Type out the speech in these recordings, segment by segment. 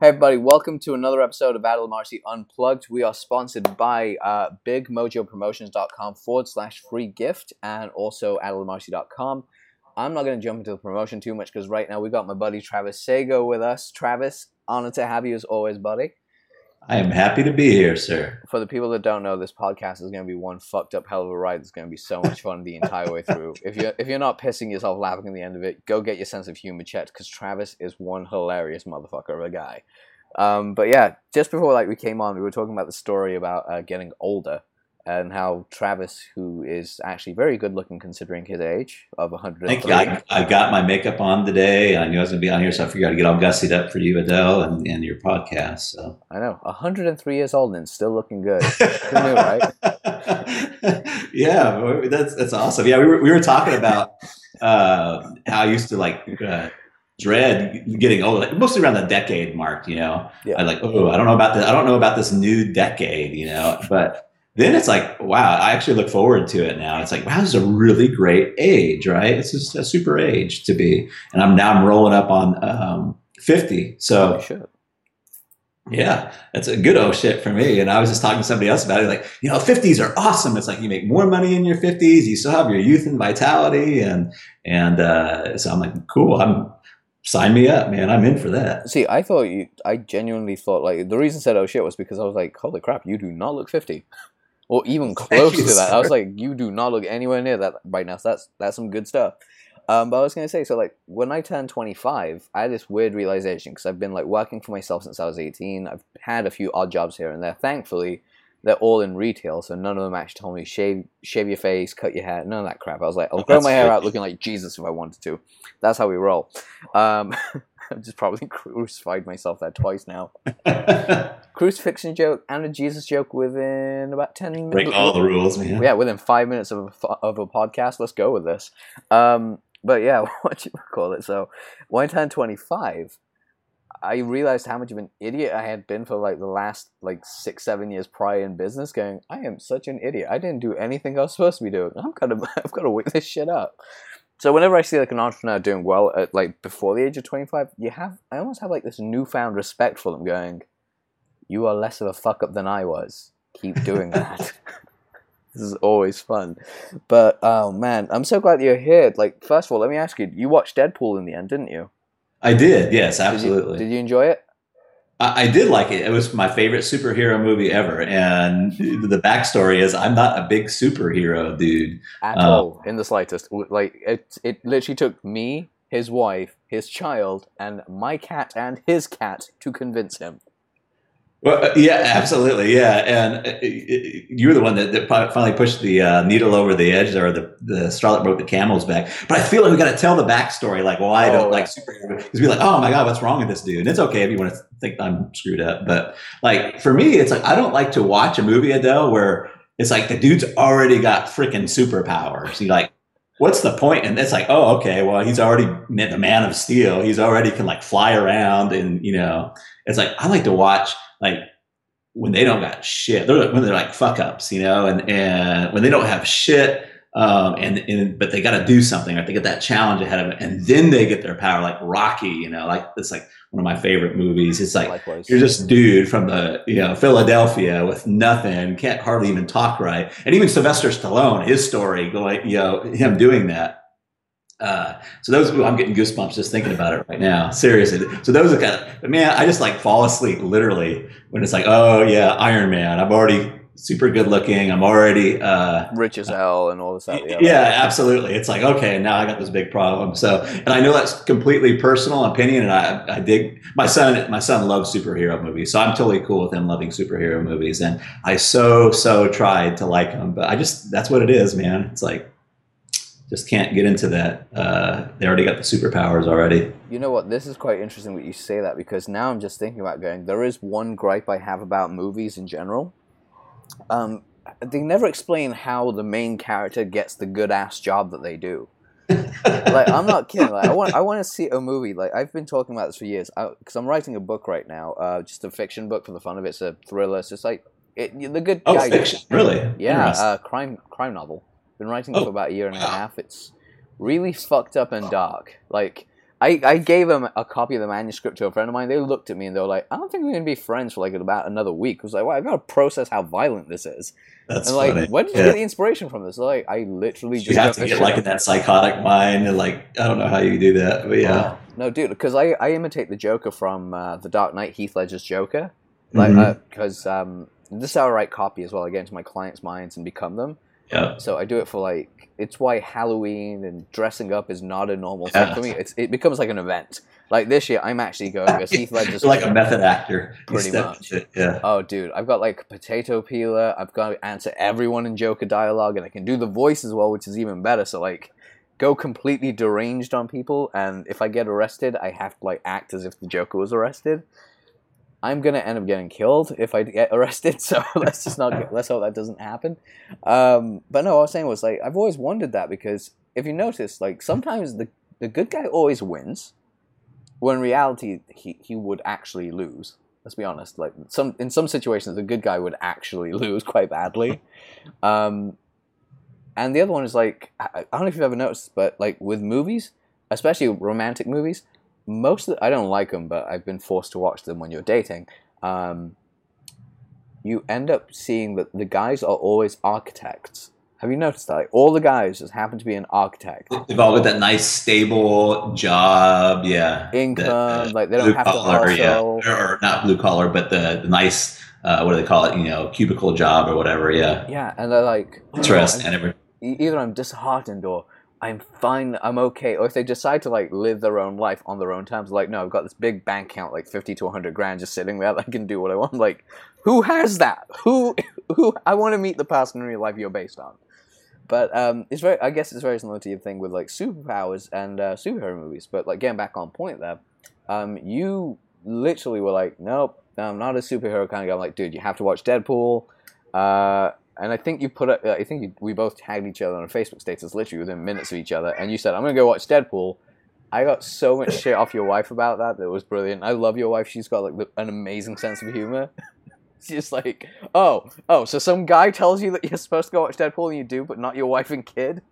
Hey everybody, welcome to another episode of Adel Marcy Unplugged. We are sponsored by uh, bigmojopromotions.com forward slash free gift and also adelmarcy.com. I'm not going to jump into the promotion too much because right now we've got my buddy Travis Sago with us. Travis, honored to have you as always, buddy. I am happy to be here, sir. For the people that don't know, this podcast is going to be one fucked up hell of a ride. It's going to be so much fun the entire way through. If you're if you're not pissing yourself laughing at the end of it, go get your sense of humor checked because Travis is one hilarious motherfucker of a guy. Um, but yeah, just before like we came on, we were talking about the story about uh, getting older and how Travis, who is actually very good looking considering his age of 103. Thank you. I, I got my makeup on today. I knew I was going to be on here, so I figured I'd get all gussied up for you, Adele, and, and your podcast. So I know, 103 years old and still looking good. Who knew, right? yeah, that's that's awesome. Yeah, we were we were talking about uh, how I used to like. Uh, dread getting old, mostly around the decade mark. You know, yeah. I like, oh, I don't know about this. I don't know about this new decade. You know, but then it's like, wow, I actually look forward to it now. It's like, wow, this is a really great age, right? It's just a super age to be. And I'm now I'm rolling up on um, 50. So yeah, that's a good oh shit for me. And I was just talking to somebody else about it, like, you know, 50s are awesome. It's like you make more money in your 50s, you still have your youth and vitality. And and uh, so I'm like, cool, I'm sign me up, man. I'm in for that. See, I thought you I genuinely thought like the reason I said oh shit was because I was like, holy crap, you do not look 50 or even close to that. I was like, you do not look anywhere near that right now. So that's that's some good stuff. Um, but I was gonna say, so like when I turned 25, I had this weird realization because I've been like working for myself since I was 18. I've had a few odd jobs here and there. Thankfully, they're all in retail, so none of them actually told me shave shave your face, cut your hair, none of that crap. I was like, I'll grow my hair out looking like Jesus if I wanted to. That's how we roll. Um, I've just probably crucified myself there twice now. Crucifixion joke and a Jesus joke within about 10 minutes. Break all the rules, man. Yeah, within five minutes of a, of a podcast. Let's go with this. Um, but yeah, what you call it? So when I turned 25, I realized how much of an idiot I had been for like the last like six, seven years prior in business. Going, I am such an idiot. I didn't do anything I was supposed to be doing. I'm gonna, I've got to wake this shit up. So whenever I see like an entrepreneur doing well at like before the age of 25, you have I almost have like this newfound respect for them going, you are less of a fuck up than I was. Keep doing that. this is always fun. But oh man, I'm so glad you're here. Like first of all, let me ask you, you watched Deadpool in the end, didn't you? I did. Yes, absolutely. Did you, did you enjoy it? I, I did like it. It was my favorite superhero movie ever. And the backstory is I'm not a big superhero dude at um, all in the slightest. Like it, it literally took me, his wife, his child, and my cat and his cat to convince him. Well, uh, yeah, absolutely, yeah, and uh, you were the one that, that finally pushed the uh, needle over the edge, or the the straw that broke the camel's back. But I feel like we got to tell the backstory, like why I don't oh, like superhero, because be like, oh my god, what's wrong with this dude? And it's okay if you want to think I'm screwed up, but like for me, it's like I don't like to watch a movie, Adel, where it's like the dude's already got freaking superpowers. You like, what's the point? And it's like, oh, okay, well, he's already the man of steel. He's already can like fly around, and you know, it's like I like to watch like when they don't got shit, they're when they're like fuck ups, you know, and and when they don't have shit, um, and, and but they got to do something, right? They get that challenge ahead of it, and then they get their power, like Rocky, you know, like it's like one of my favorite movies. It's like Likewise. you're just dude from the you know Philadelphia with nothing, can't hardly even talk right, and even Sylvester Stallone, his story going, you know, him doing that uh, so those, I'm getting goosebumps just thinking about it right now. Seriously. So those are kind of, but man, I just like fall asleep literally when it's like, oh yeah, Iron Man. I'm already super good looking. I'm already uh, rich as hell and all this. Stuff. Yeah, yeah, absolutely. It's like okay, now I got this big problem. So, and I know that's completely personal opinion, and I, I dig my son. My son loves superhero movies, so I'm totally cool with him loving superhero movies. And I so so tried to like them, but I just that's what it is, man. It's like just can't get into that. Uh, they already got the superpowers already. You know what? This is quite interesting that you say that because now I'm just thinking about going. There is one gripe I have about movies in general. Um, they never explain how the main character gets the good ass job that they do. like I'm not kidding. Like I want, I want to see a movie. Like I've been talking about this for years because I'm writing a book right now, uh, just a fiction book for the fun of it. It's a thriller. It's just like it, the good. Oh, guy, fiction, really? Yeah, uh, crime, crime novel. Been writing oh. for about a year and a half. It's really fucked up and dark. Like I, I gave them a copy of the manuscript to a friend of mine. They looked at me and they were like, "I don't think we're gonna be friends for like about another week." I was like, "Well, I've gotta process how violent this is." That's and like, funny. where did you Yeah. get the inspiration from this? Like, I literally You just have to get like up. in that psychotic mind, and like I don't know how you do that, but yeah. Oh, no, dude, because I, I imitate the Joker from uh, The Dark Knight, Heath Ledger's Joker. Like, because um, this is how I write copy as well. I get into my clients' minds and become them. Yeah. So I do it for like, it's why Halloween and dressing up is not a normal thing Yeah. for me. It's, it becomes like an event. Like this year, I'm actually going as Heath Ledger's like a method actor. Pretty much. it, Yeah. Oh, dude, I've got like potato peeler. I've got to answer everyone in Joker dialogue, and I can do the voice as well, which is even better. So like, go completely deranged on people, and if I get arrested, I have to like act as if the Joker was arrested. I'm gonna end up getting killed if I get arrested. So let's just not. Get, let's hope that doesn't happen. Um, but no, what I was saying was like I've always wondered that because if you notice, like sometimes the the good guy always wins, when in reality he he would actually lose. Let's be honest. Like some in some situations, the good guy would actually lose quite badly. Um, and the other one is like I, I don't know if you've ever noticed, but like with movies, especially romantic movies, most of the, I don't like them, but I've been forced to watch them when you're dating. Um, you end up seeing that the guys are always architects. Have you noticed that? Like, all the guys just happen to be an architect. They've all got that nice stable job, yeah. Income, The, uh, like they don't have to collar, yeah. or, not blue collar, but the, the nice, uh, what do they call it? You know, cubicle job or whatever. Yeah, Yeah, and they're like, "Oh, interesting. I'm- And every, e- either I'm disheartened or I'm fine, I'm okay. Or if they decide to like live their own life on their own terms, like no, I've got this big bank account, like fifty to hundred grand, just sitting there. I can do what I want. Like, who has that? Who? Who? I want to meet the person in real life you're based on. But um, it's very. I guess it's very similar to your thing with like superpowers and uh, superhero movies. But like getting back on point there, um, you literally were like, nope, I'm not a superhero kind of guy. I'm like, dude, you have to watch Deadpool. Uh, and I think you put, a, I think you, we both tagged each other on a Facebook status, literally within minutes of each other. And you said, "I'm gonna go watch Deadpool." I got so much shit off your wife about that. That was brilliant. I love your wife. She's got like an amazing sense of humor. She's just like, oh, oh, so some guy tells you that you're supposed to go watch Deadpool and you do, but not your wife and kid.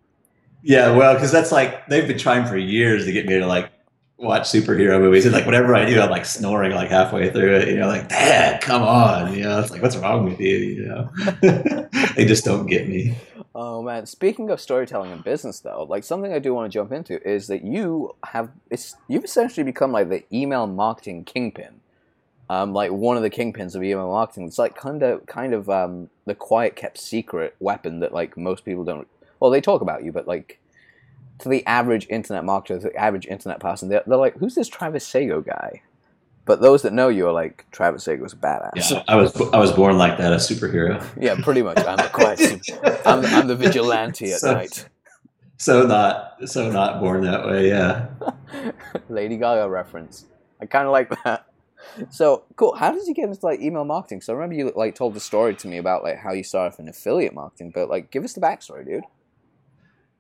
yeah, well, because that's like they've been trying for years to get me to like watch superhero movies, and like whatever I do, I'm like snoring like halfway through it. You know, like Dad, come on. You know, it's like what's wrong with you? You know, they just don't get me. Oh man! Speaking of storytelling and business, though, like something I do want to jump into is that you have it's you've essentially become like the email marketing kingpin, um, like one of the kingpins of email marketing. It's like kind of kind of um, the quiet kept secret weapon that like most people don't. Well, they talk about you, but like to the average internet marketer, to the average internet person, they're, they're like, "Who's this Travis Sago guy?" But those that know you are like, "Travis Sago's a badass." Yeah, I was I was born like that, a superhero. Yeah, pretty much. I'm the quiet. I'm, I'm the vigilante at So- night. So not so not born that way. Yeah. Lady Gaga reference. I kind of like that. So cool. How did you get into like email marketing? So I remember you like told the story to me about like how you started off in affiliate marketing, but like give us the backstory, dude.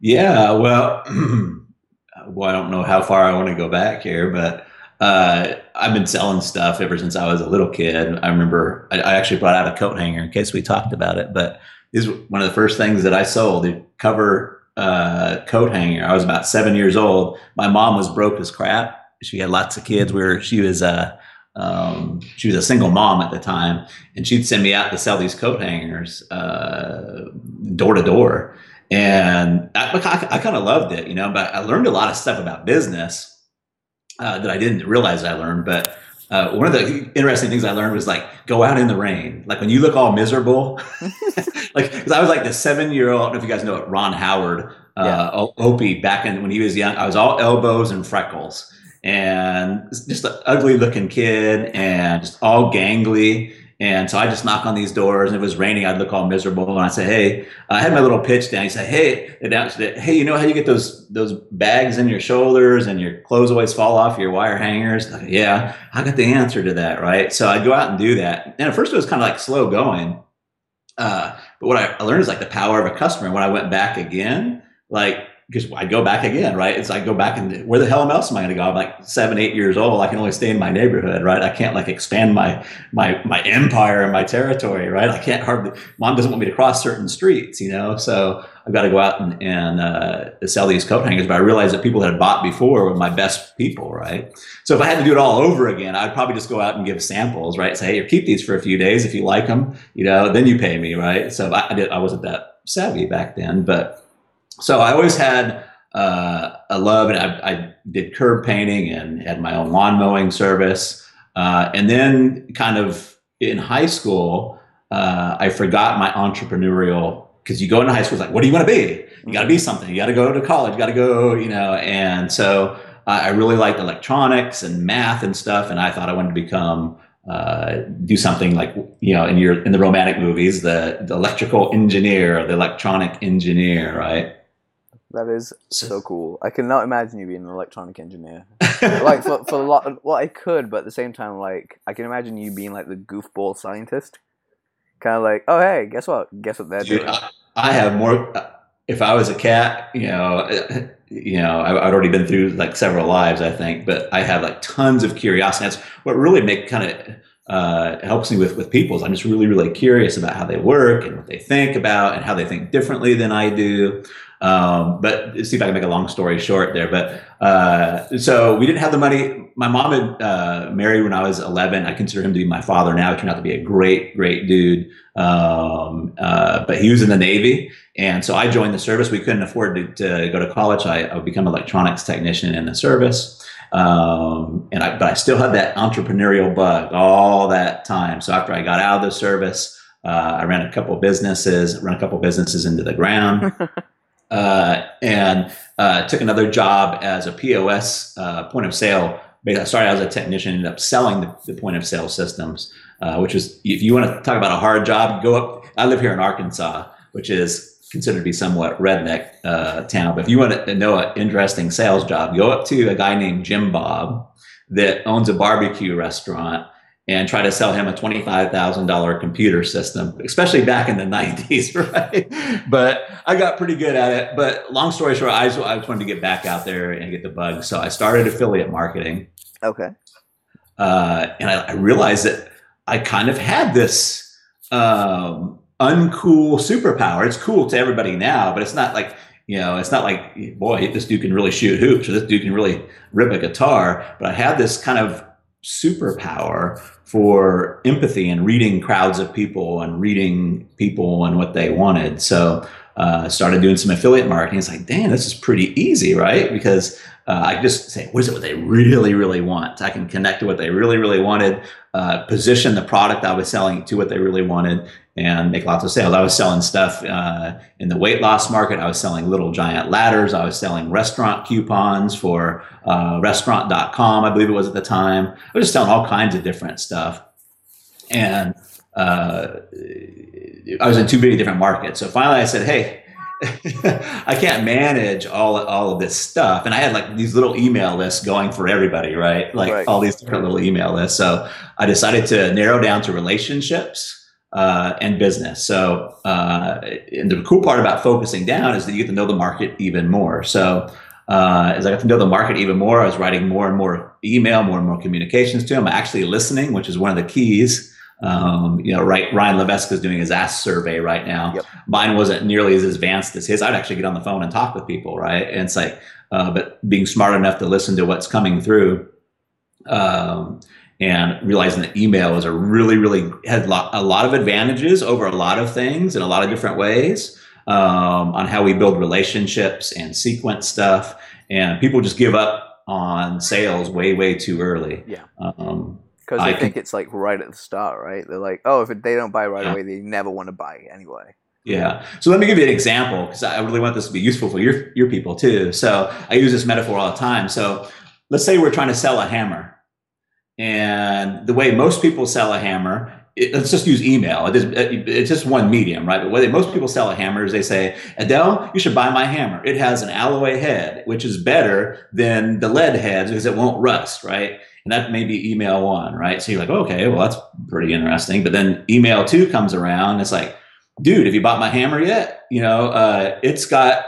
Yeah, well, well, I don't know how far I want to go back here, but uh, I've been selling stuff ever since I was a little kid. I remember I, I actually brought out a coat hanger in case we talked about it, but this is one of the first things that I sold. The cover uh, coat hanger. I was about seven years old. My mom was broke as crap. She had lots of kids. We were she was uh, um, she was a single mom at the time, and she'd send me out to sell these coat hangers uh, door to door and I, I, I kind of loved it, you know. But I learned a lot of stuff about business uh, that I didn't realize I learned. But uh, one of the interesting things I learned was like go out in the rain. Like when you look all miserable, like because I was like the seven year old. I don't know if you guys know it, Ron Howard, uh, Yeah. Opie. Back in when he was young, I was all elbows and freckles. And just an ugly looking kid and just all gangly. And so I just knock on these doors and it was raining, I'd look all miserable. And I say, Hey, I had my little pitch down. He said, Hey, it, hey, you know how you get those those bags in your shoulders and your clothes always fall off your wire hangers? Like, yeah, I got the answer to that, right? So I'd go out and do that. And at first it was kind of like slow going. Uh, but what I learned is like the power of a customer. When I went back again, like because I go back again, right? It's I go back and where the hell else am I going to go? I'm like seven, eight years old. I can only stay in my neighborhood, right? I can't like expand my my my empire and my territory, right? I can't hardly. Mom doesn't want me to cross certain streets, you know. So I've got to go out and, and uh, sell these coat hangers. But I realized that people that had bought before were my best people, right? So if I had to do it all over again, I'd probably just go out and give samples, right? Say, hey, keep these for a few days if you like them, you know, then you pay me, right? So I, I, did, I wasn't that savvy back then, but so I always had uh, a love, and I, I, did curb painting and had my own lawn mowing service, uh, and then kind of in high school, uh, I forgot my entrepreneurial because you go into high school, it's like, what do you want to be? You got to be something. You got to go to college. You got to go, you know. And so I really liked electronics and math and stuff, and I thought I wanted to become uh, do something like you know in your in the romantic movies, the, the electrical engineer the electronic engineer, right? That is so cool. I cannot imagine you being an electronic engineer. like for for a lot, well, I could, but at the same time, like I can imagine you being like the goofball scientist, kind of like, oh hey, guess what? Guess what they're Dude, doing. I, I have more. If I was a cat, you know, you know, I've already been through like several lives, I think, but I have like tons of curiosity. That's what really make kind of uh, helps me with with people. I'm just really really curious about how they work and what they think about and how they think differently than I do. Um, but see if I can make a long story short there. But uh, so we didn't have the money. My mom had uh, married when I was 11. I consider him to be my father now. He turned out to be a great, great dude. Um, uh, but he was in the Navy. And so I joined the service. We couldn't afford to, to go to college. I, I become an electronics technician in the service. Um, and I, but I still had that entrepreneurial bug all that time. So after I got out of the service, uh, I ran a couple businesses, ran a couple businesses into the ground. uh, and uh, took another job as a POS uh, point of sale. I started as a technician, ended up selling the, the point of sale systems, uh, which was, if you want to talk about a hard job, go up. I live here in Arkansas, which is considered to be somewhat redneck uh, town. But if you want to know an interesting sales job, go up to a guy named Jim Bob that owns a barbecue restaurant and try to sell him a $25,000 computer system, especially back in the 90s, right? But I got pretty good at it. But long story short, I just, I just wanted to get back out there and get the bug. So I started affiliate marketing. Okay. Uh, and I, I, realized that I kind of had this um, uncool superpower. It's cool to everybody now, but it's not like, you know, it's not like, boy, this dude can really shoot hoops or this dude can really rip a guitar. But I had this kind of superpower for empathy and reading crowds of people and reading people and what they wanted. So uh, started doing some affiliate marketing. It's like, damn, this is pretty easy, right? Because uh, I just say, what is it what they really, really want? I can connect to what they really, really wanted, uh, position the product I was selling to what they really wanted, and make lots of sales. I was selling stuff uh, in the weight loss market. I was selling little giant ladders. I was selling restaurant coupons for uh, restaurant.com, I believe it was at the time. I was just selling all kinds of different stuff. And uh, I was in too many different markets. So finally I said, hey, I can't manage all all of this stuff, and I had like these little email lists going for everybody, right? Like right. all these different little email lists. So I decided to narrow down to relationships uh, and business. So, uh, and the cool part about focusing down is that you get to know the market even more. So, uh, as I got to know the market even more, I was writing more and more email, more and more communications to them. Actually listening, which is one of the keys. Um, you know, right, Ryan Levesque is doing his Ask survey right now. Yep. Mine wasn't nearly as advanced as his. I'd actually get on the phone and talk with people, right? And it's like, uh, but being smart enough to listen to what's coming through. Um, and realizing that email is a really, really had a lot of advantages over a lot of things in a lot of different ways um, on how we build relationships and sequence stuff. And people just give up on sales way, way too early. Yeah. Um, because they I think can, it's like right at the start, right? They're like, oh, if they don't buy right yeah. away, they never want to buy anyway. Yeah. So let me give you an example because I really want this to be useful for your your people too. So I use this metaphor all the time. So let's say we're trying to sell a hammer and the way most people sell a hammer, it, let's just use email. It is, uh, it's just one medium, right? But the way most people sell a hammer is they say, Adele, you should buy my hammer. It has an alloy head, which is better than the lead heads because it won't rust, right? And that may be email one, right? So you're like, okay, well, that's pretty interesting. But then email two comes around. It's like, dude, have you bought my hammer yet? You know, uh, it's got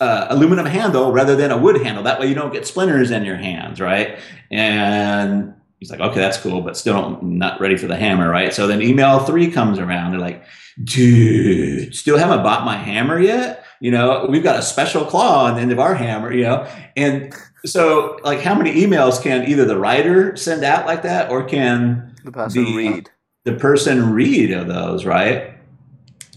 uh, aluminum handle rather than a wood handle. That way you don't get splinters in your hands, right? And he's like, okay, that's cool, but still not ready for the hammer, right? So then email three comes around. They're like, dude, still haven't bought my hammer yet? You know, we've got a special claw on the end of our hammer. You know, and so like, how many emails can either the writer send out like that, or can the person the, read? The person read of those, right?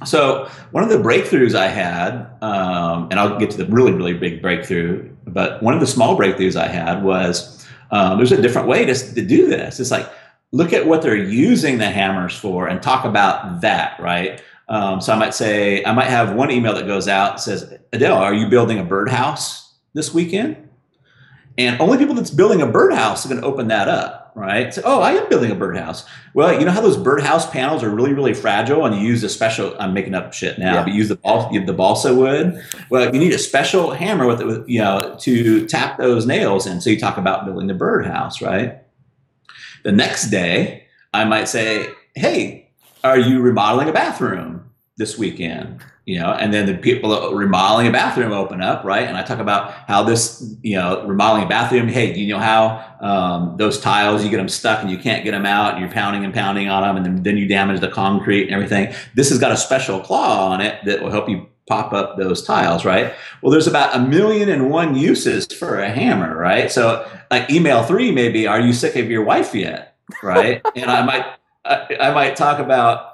So one of the breakthroughs I had, um, and I'll get to the really, really big breakthrough, but one of the small breakthroughs I had was um, there's a different way to, to do this. It's like look at what they're using the hammers for and talk about that, right? Um, so I might say, I might have one email that goes out says, Adele, are you building a birdhouse this weekend? And only people that's building a birdhouse are going to open that up, right? So, oh, I am building a birdhouse. Well, you know how those birdhouse panels are really, really fragile, and you use a special. I'm making up shit now, yeah. but use the the balsa wood. Well, you need a special hammer with, with you know to tap those nails in. So you talk about building the birdhouse, right? The next day, I might say, "Hey, are you remodeling a bathroom this weekend?" You know, and then the people remodeling a bathroom open up, right? And I talk about how this, you know, remodeling a bathroom. Hey, you know how um, those tiles you get them stuck and you can't get them out, and you're pounding and pounding on them, and then, then you damage the concrete and everything. This has got a special claw on it that will help you pop up those tiles, right? Well, there's about a million and one uses for a hammer, right? So, like email three, maybe, are you sick of your wife yet? Right? and I might, I, I might talk about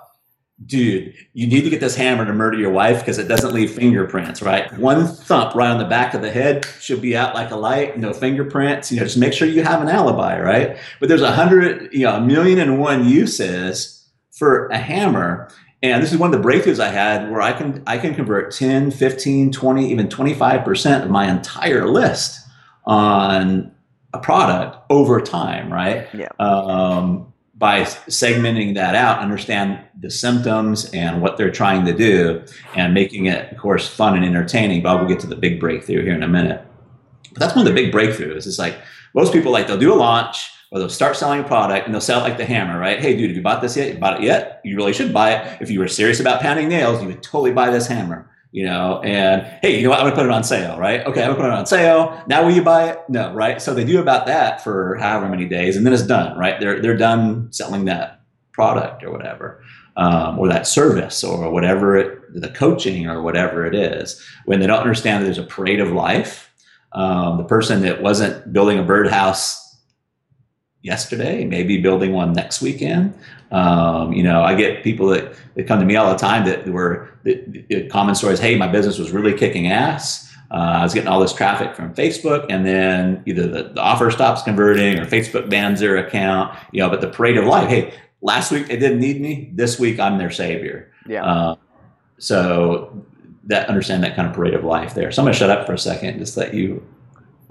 dude, you need to get this hammer to murder your wife because it doesn't leave fingerprints, right? One thump right on the back of the head should be out like a light, no fingerprints. You know, just make sure you have an alibi, right? But there's a hundred, you know, a million and one uses for a hammer. And this is one of the breakthroughs I had where I can I can convert 10, 15, 20, even 25% of my entire list on a product over time, right? Yeah. Um, by segmenting that out, understand the symptoms and what they're trying to do, and making it, of course, fun and entertaining. But we'll get to the big breakthrough here in a minute. But that's one of the big breakthroughs. It's like most people like they'll do a launch or they'll start selling a product and they'll sell it like the hammer, right? Hey, dude, have you bought this yet? You bought it yet? You really should buy it. If you were serious about pounding nails, you would totally buy this hammer you know, and hey, you know what? I'm gonna put it on sale, right? Okay, I'm gonna put it on sale. Now will you buy it? No, right? So they do about that for however many days, and then it's done, right? They're they're done selling that product or whatever, um, or that service or whatever it, the coaching or whatever it is. When they don't understand that there's a parade of life, um, the person that wasn't building a birdhouse yesterday, maybe building one next weekend. Um, you know, I get people that, that come to me all the time that were the, common stories. Hey, my business was really kicking ass. Uh, I was getting all this traffic from Facebook, and then either the, the, offer stops converting or Facebook bans their account. You know, but the parade of life. Hey, last week they didn't need me. This week I'm their savior. Yeah. Uh, so that understand that kind of parade of life there. So I'm gonna shut up for a second, just let you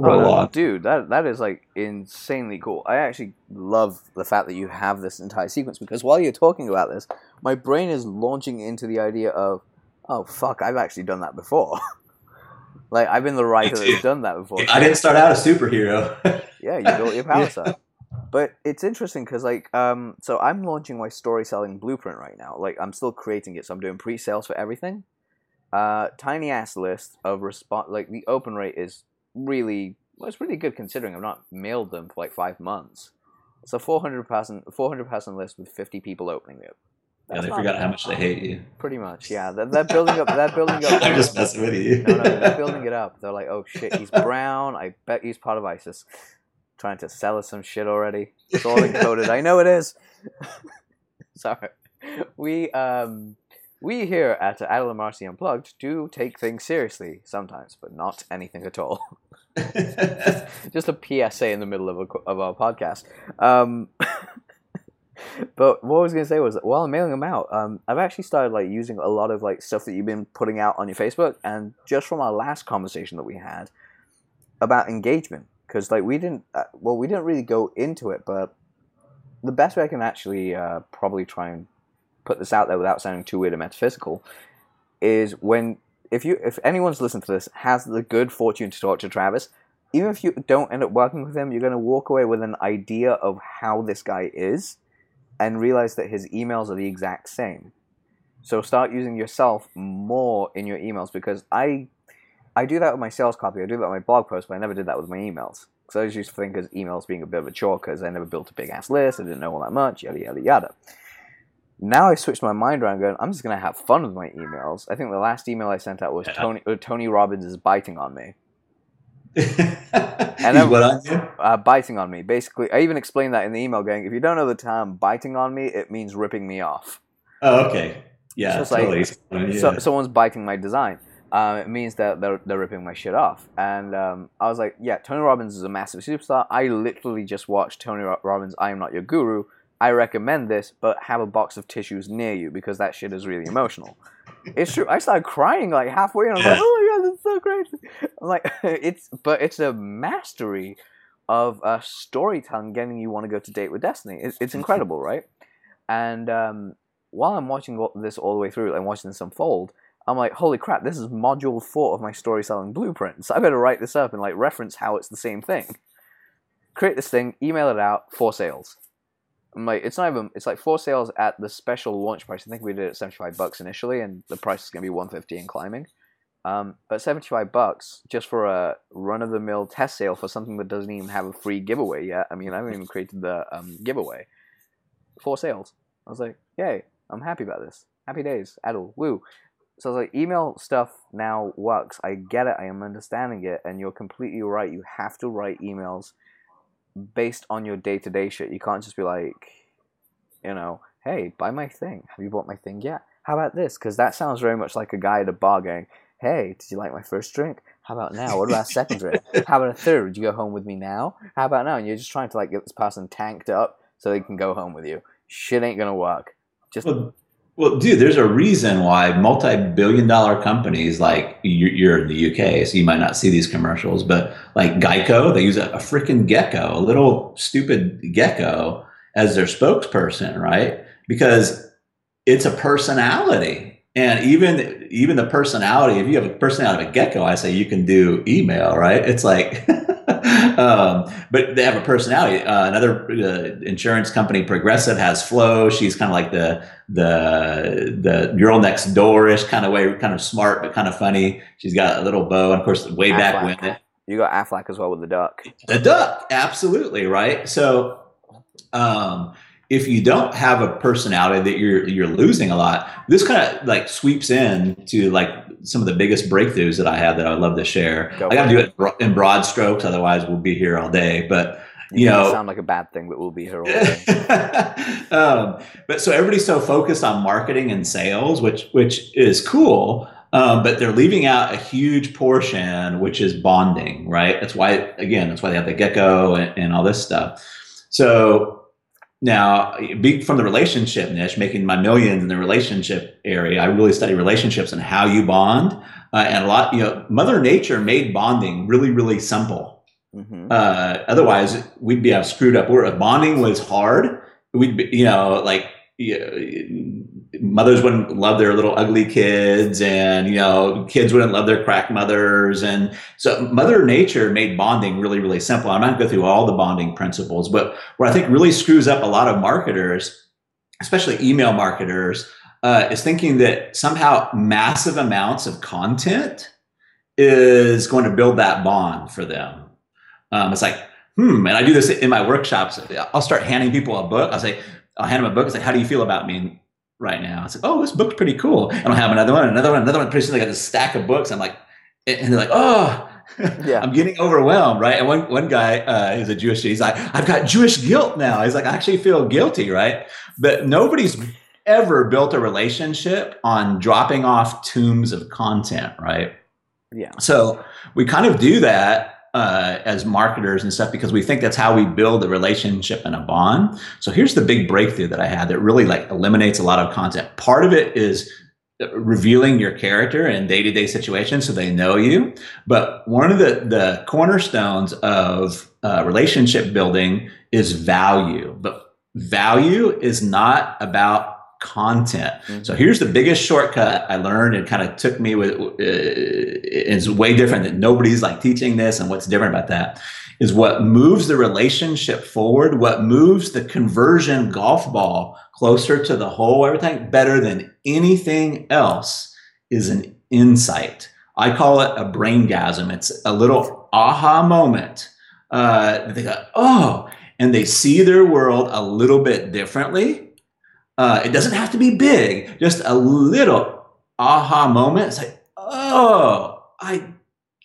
oh, dude, that that is like insanely cool. I actually love the fact that you have this entire sequence because while you're talking about this, my brain is launching into the idea of, oh fuck, I've actually done that before. like I've been the writer that's done that before. I didn't start out a superhero. yeah, you built your power set. But it's interesting because, like, um, so I'm launching my story selling blueprint right now. Like, I'm still creating it, so I'm doing pre-sales for everything. Uh, tiny ass list of response. Like, the open rate is really well, it's really good considering I've not mailed them for like five months. It's a 400 person 400 person list with 50 people opening it. That's yeah, they forgot how much they hate you. Pretty much, yeah. They're, they're building up. They're building up. I'm just messing with you. no, no, they're building it up. They're like, oh shit, he's brown. I bet he's part of ISIS. Trying to sell us some shit already. It's all encoded. I know it is. Sorry. We um we here at Adel Marcy Unplugged do take things seriously sometimes, but not anything at all. just a PSA in the middle of, a, of our podcast. Um, but what I was going to say was, that while I'm mailing them out, um, I've actually started like using a lot of like stuff that you've been putting out on your Facebook, and just from our last conversation that we had about engagement, because like we didn't, uh, well, we didn't really go into it, but the best way I can actually uh, probably try and put this out there without sounding too weird and metaphysical is when if you if anyone's listened to this has the good fortune to talk to Travis, even if you don't end up working with him, you're going to walk away with an idea of how this guy is and realize that his emails are the exact same. So start using yourself more in your emails because I I do that with my sales copy, I do that with my blog post, but I never did that with my emails. Because I was used to think of emails being a bit of a chore because I never built a big ass list, I didn't know all that much, yada yada yada. Now I switched my mind around. Going, I'm just gonna have fun with my emails. I think the last email I sent out was Yeah. Tony uh, Tony Robbins is biting on me. and then- what on you? Uh, biting on me. Basically, I even explained that in the email. Going, if you don't know the term biting on me, it means ripping me off. Oh, okay. Yeah, So it's like- totally. Yeah. So someone's biting my design. Um, it means that they're, they're ripping my shit off. And um, I was like, yeah, Tony Robbins is a massive superstar. I literally just watched Tony Robbins' I Am Not Your Guru. I recommend this, but have a box of tissues near you because that shit is really emotional. It's true. I started crying like halfway, and I was like, "Oh my god, that's so crazy!" I'm like, "It's," but it's a mastery of uh, storytelling, getting you want to go to date with destiny. It's, it's incredible, right? And um, while I'm watching this all the way through and watching this unfold, I'm like, holy crap, this is module four of my story selling blueprint. So I better write this up and like reference how it's the same thing. Create this thing, email it out, for sales. Like, it's not even, it's like four sales at the special launch price. I think we did it at 75 bucks initially, and the price is going to be 150 and climbing. Um, but 75 bucks just for a run of the mill test sale for something that doesn't even have a free giveaway yet. I mean, I haven't even created the um, giveaway. Four sales. I was like, yay, I'm happy about this. Happy days, Adel, woo. So I was like, email stuff now works. I get it. I am understanding it. And you're completely right. You have to write emails based on your day to day shit. You can't just be like, you know, hey, buy my thing. Have you bought my thing yet? How about this? Because that sounds very much like a guy at a bar going, hey, did you like my first drink? How about now? What about a second drink? How about a third? Would you go home with me now? How about now? And you're just trying to like get this person tanked up so they can go home with you. Shit ain't gonna work. Just Well, well, dude, there's a reason why multi-billion-dollar companies like you- you're in the UK, so you might not see these commercials, but like Geico, they use a, a freaking gecko, a little stupid gecko, as their spokesperson, right? Because it's a personality, and even even the personality. If you have a personality of a gecko, I say you can do email, right? It's like. um, but they have a personality. Uh, another uh, insurance company, Progressive, has Flo. She's kind of like the the the girl next doorish kind of way, kind of smart but kind of funny. She's got a little bow, and of course, way back Aflac. when you got Aflac as well with the duck. the duck, absolutely right. So, um, if you don't have a personality that you're you're losing a lot, this kind of like sweeps in to like some of the biggest breakthroughs that I have that I would love to share. Go I got to do it in broad strokes, otherwise we'll be here all day. But you It know, sound like a bad thing, but we'll be here all day. um, but so everybody's so focused on marketing and sales, which which is cool. Um, but they're leaving out a huge portion, which is bonding, right? That's why, again, that's why they have the gecko and, and all this stuff. So now, from the relationship niche, making my millions in the relationship area, I really study relationships and how you bond. Uh, and a lot, you know, Mother Nature made bonding really, really simple. hmm Uh, otherwise, we'd be have screwed up. Where if bonding was hard, we'd be, you know, like you know, mothers wouldn't love their little ugly kids, and you know, kids wouldn't love their crack mothers, and so Mother Nature made bonding really, really simple. I'm not going to go through all the bonding principles, but what I think really screws up a lot of marketers, especially email marketers, uh, is thinking that somehow massive amounts of content is going to build that bond for them. Um, it's like, hmm, and I do this in my workshops. I'll start handing people a book. I'll say, I'll hand them a book. It's like, how do you feel about me right now? It's like, oh, this book's pretty cool. And I'll have another one, another one, another one. Pretty soon, I got this stack of books. I'm like, and they're like, oh, Yeah. I'm getting overwhelmed, right? And one one guy, uh, he's a Jewish. He's like, I've got Jewish guilt now. He's like, I actually feel guilty, right? But nobody's ever built a relationship on dropping off tombs of content, right? Yeah. So we kind of do that uh, as marketers and stuff because we think that's how we build a relationship and a bond. So here's the big breakthrough that I had that really like eliminates a lot of content. Part of it is revealing your character in day-to-day situations so they know you but one of the the cornerstones of uh, relationship building is value but value is not about content. Mhm. so here's the biggest shortcut i learned and kind of took me with uh, is way different that nobody's like teaching this and what's different about that is what moves the relationship forward what moves the conversion golf ball closer to the hole everything better than anything else is an insight. I call it a braingasm. It's a little aha moment. Uh, they go oh and they see their world a little bit differently Uh, it doesn't have to be big, just a little aha moment. It's like, oh, I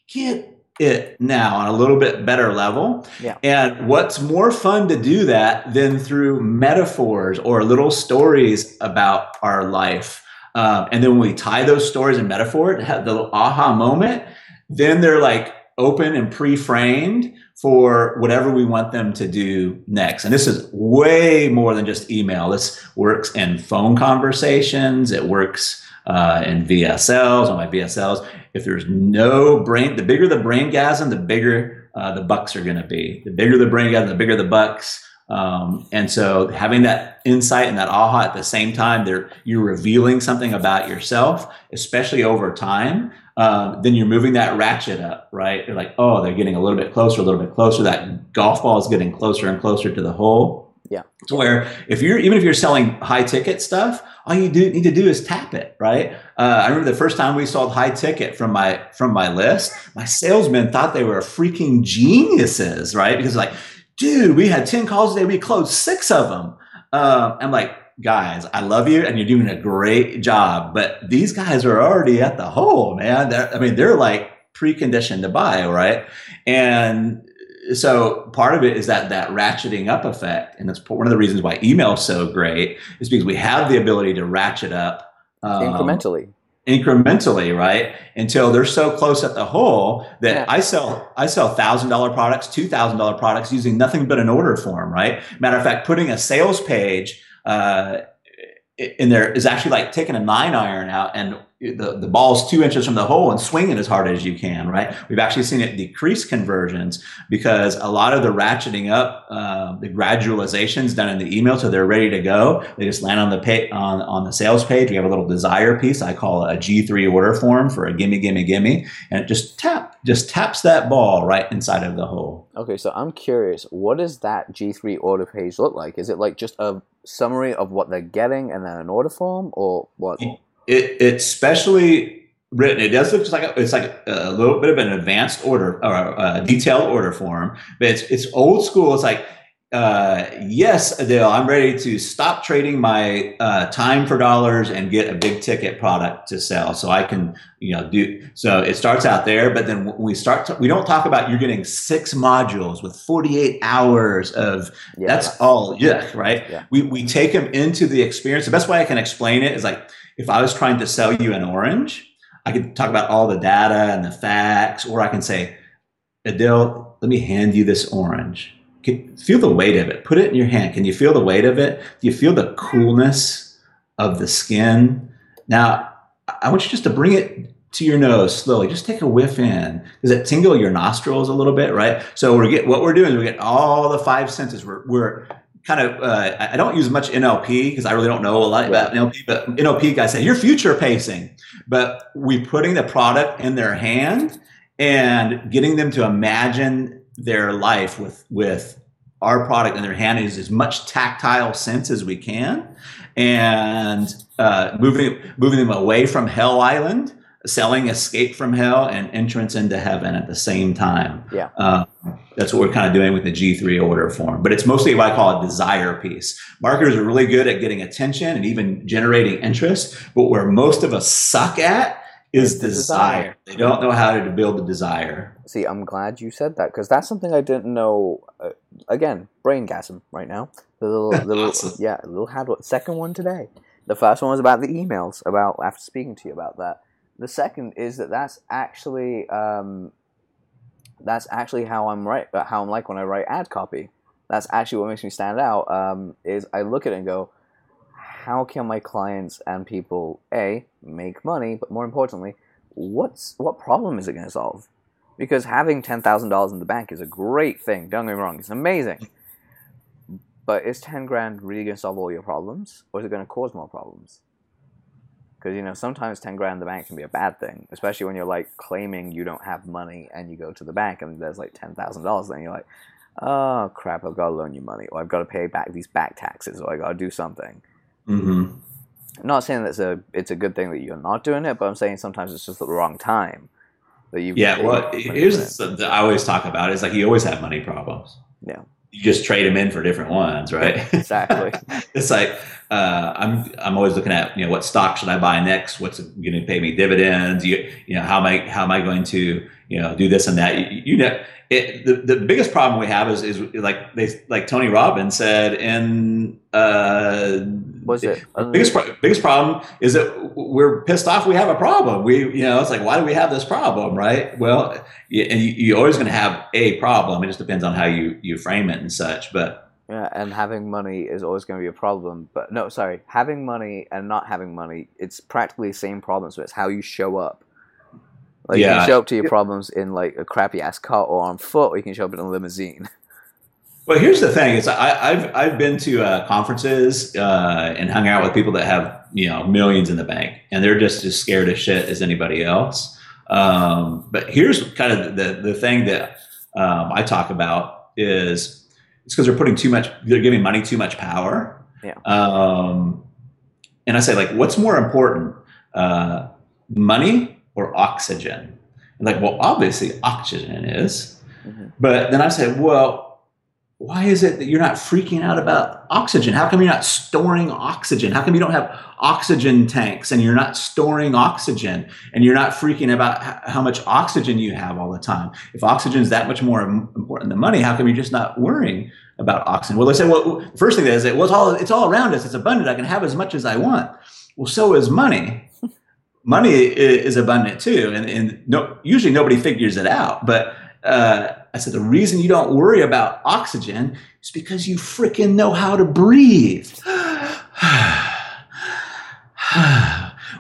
get it now on a little bit better level. Yeah. And what's more fun to do that than through metaphors or little stories about our life? Um, and then when we tie those stories and metaphor to have the little aha moment, then they're like open and pre-framed for whatever we want them to do next. And this is way more than just email. This works in phone conversations. It works uh, in VSLs on my VSLs. If there's no brain, the bigger the brain gasm, the bigger uh, the bucks are going to be. The bigger the brain gasm, the bigger the bucks. Um, and so having that insight and that aha at the same time, you're revealing something about yourself, especially over time. Um, then you're moving that ratchet up, right? You're like, oh, they're getting a little bit closer, a little bit closer. That golf ball is getting closer and closer to the hole. Yeah. To where if you're even if you're selling high ticket stuff, all you do need to do is tap it, right? Uh, I remember the first time we sold high ticket from my from my list, my salesmen thought they were freaking geniuses, right? Because like, dude, we had ten calls today, we closed six of them. Um, I'm like, guys, I love you and you're doing a great job, but these guys are already at the hole, man. They're, I mean, they're like preconditioned to buy, right? And so part of it is that that ratcheting up effect, and that's one of the reasons why email is so great is because we have the ability to ratchet up um, incrementally incrementally, right? Until they're so close at the hole that yeah. I sell I sell thousand dollar products, two thousand dollar products using nothing but an order form, right? Matter of fact, putting a sales page uh, in there is actually like taking a nine iron out and the, the ball's two inches from the hole and swinging as hard as you can, right? We've actually seen it decrease conversions because a lot of the ratcheting up, uh, the gradualizations done in the email, so they're ready to go. They just land on the pay, on on the sales page. We have a little desire piece I call a G3 order form for a gimme, gimme, gimme, and it just tap just taps that ball right inside of the hole. Okay, so I'm curious, what does that G3 order page look like? Is it like just a summary of what they're getting and then an order form, or what? it, it's specially written. It does look like a, it's like a little bit of an advanced order or a detailed order form, but it's it's old school. It's like uh, yes, Adele, I'm ready to stop trading my uh, time for dollars and get a big ticket product to sell. So I can, you know, do. So it starts out there, but then we start. To, we don't talk about you're getting six modules with 48 hours of. Yeah, that's all. Yeah, right. Yeah. We we take them into the experience. The best way I can explain it is like if I was trying to sell you an orange, I could talk about all the data and the facts, or I can say, Adele, let me hand you this orange. Can, feel the weight of it. Put it in your hand. Can you feel the weight of it? Do you feel the coolness of the skin? Now, I want you just to bring it to your nose slowly. Just take a whiff in. Does it tingle your nostrils a little bit, right? So we're get what we're doing is we get all the five senses. We're, we're kind of uh, I don't use much NLP because I really don't know a lot about NLP, but NLP guys say you're future pacing, but we putting the product in their hand and getting them to imagine their life with with our product in their hand is as much tactile sense as we can, and uh, moving moving them away from Hell Island selling escape from hell and entrance into heaven at the same time. Yeah. Uh, that's what we're kind of doing with the G3 order form. But it's mostly what I call a desire piece. Marketers are really good at getting attention and even generating interest, but where most of us suck at is desire. desire. They don't know how to build the desire. See, I'm glad you said that because that's something I didn't know. Uh, again, brain gasm right now. The little, little awesome. yeah, little had second one today. The first one was about the emails. About after speaking to you about that the second is that that's actually um, that's actually how I'm right uh, how I'm like when I write ad copy. That's actually what makes me stand out. Um, is I look at it and go, how can my clients and people a make money, but more importantly, what's what problem is it going to solve? Because having ten thousand dollars in the bank is a great thing. Don't get me wrong; it's amazing. But is ten grand really going to solve all your problems, or is it going to cause more problems? Because you know sometimes ten grand in the bank can be a bad thing, especially when you're like claiming you don't have money and you go to the bank and there's like ten thousand dollars. Then you're like, oh crap, I've got to loan you money, or I've got to pay back these back taxes, or I got to do something. Mm-hmm. I'm not saying that's a it's a good thing that you're not doing it, but I'm saying sometimes it's just the wrong time that you. Yeah, well, here's the, I always talk about is like you always have money problems. Yeah. you just trade them in for different ones, right? Exactly. it's like uh, I'm I'm always looking at you know what stock should I buy next? What's going to pay me dividends? You you know how am I how am I going to you know do this and that? You, you know it, the the biggest problem we have is is like they like Tony Robbins said in uh, Was it? the biggest pro- biggest problem is that we're pissed off. We have a problem. We you know it's like why do we have this problem, right? Well, you, and you, you're always going to have a problem. It just depends on how you you frame it and such, but. Yeah, and having money is always going to be a problem. But no, sorry, having money and not having money, it's practically the same problem. So it's how you show up. Like you Yeah. can show up to your problems in like a crappy ass car or on foot, or you can show up in a limousine. Well, here's the thing: is I, I've I've been to uh, conferences uh, and hung out with people that have you know millions in the bank, and they're just as scared as shit as anybody else. Um, but here's kind of the the thing that um, I talk about is it's because they're putting too much, they're giving money too much power. Yeah. Um, and I say like, what's more important, uh, money or oxygen? And like, well, obviously oxygen is. Mhm. But then I say, well, why is it that you're not freaking out about oxygen? How come you're not storing oxygen? How come you don't have oxygen tanks and you're not storing oxygen and you're not freaking about how much oxygen you have all the time? If oxygen is that much more important than money, how come you're just not worrying about oxygen? Well, they say, well, first thing is that well, it's all it's all around us. It's abundant. I can have as much as I want. Well, so is money. money is abundant too, and, and no, usually nobody figures it out, but uh, I said, the reason you don't worry about oxygen is because you freaking know how to breathe.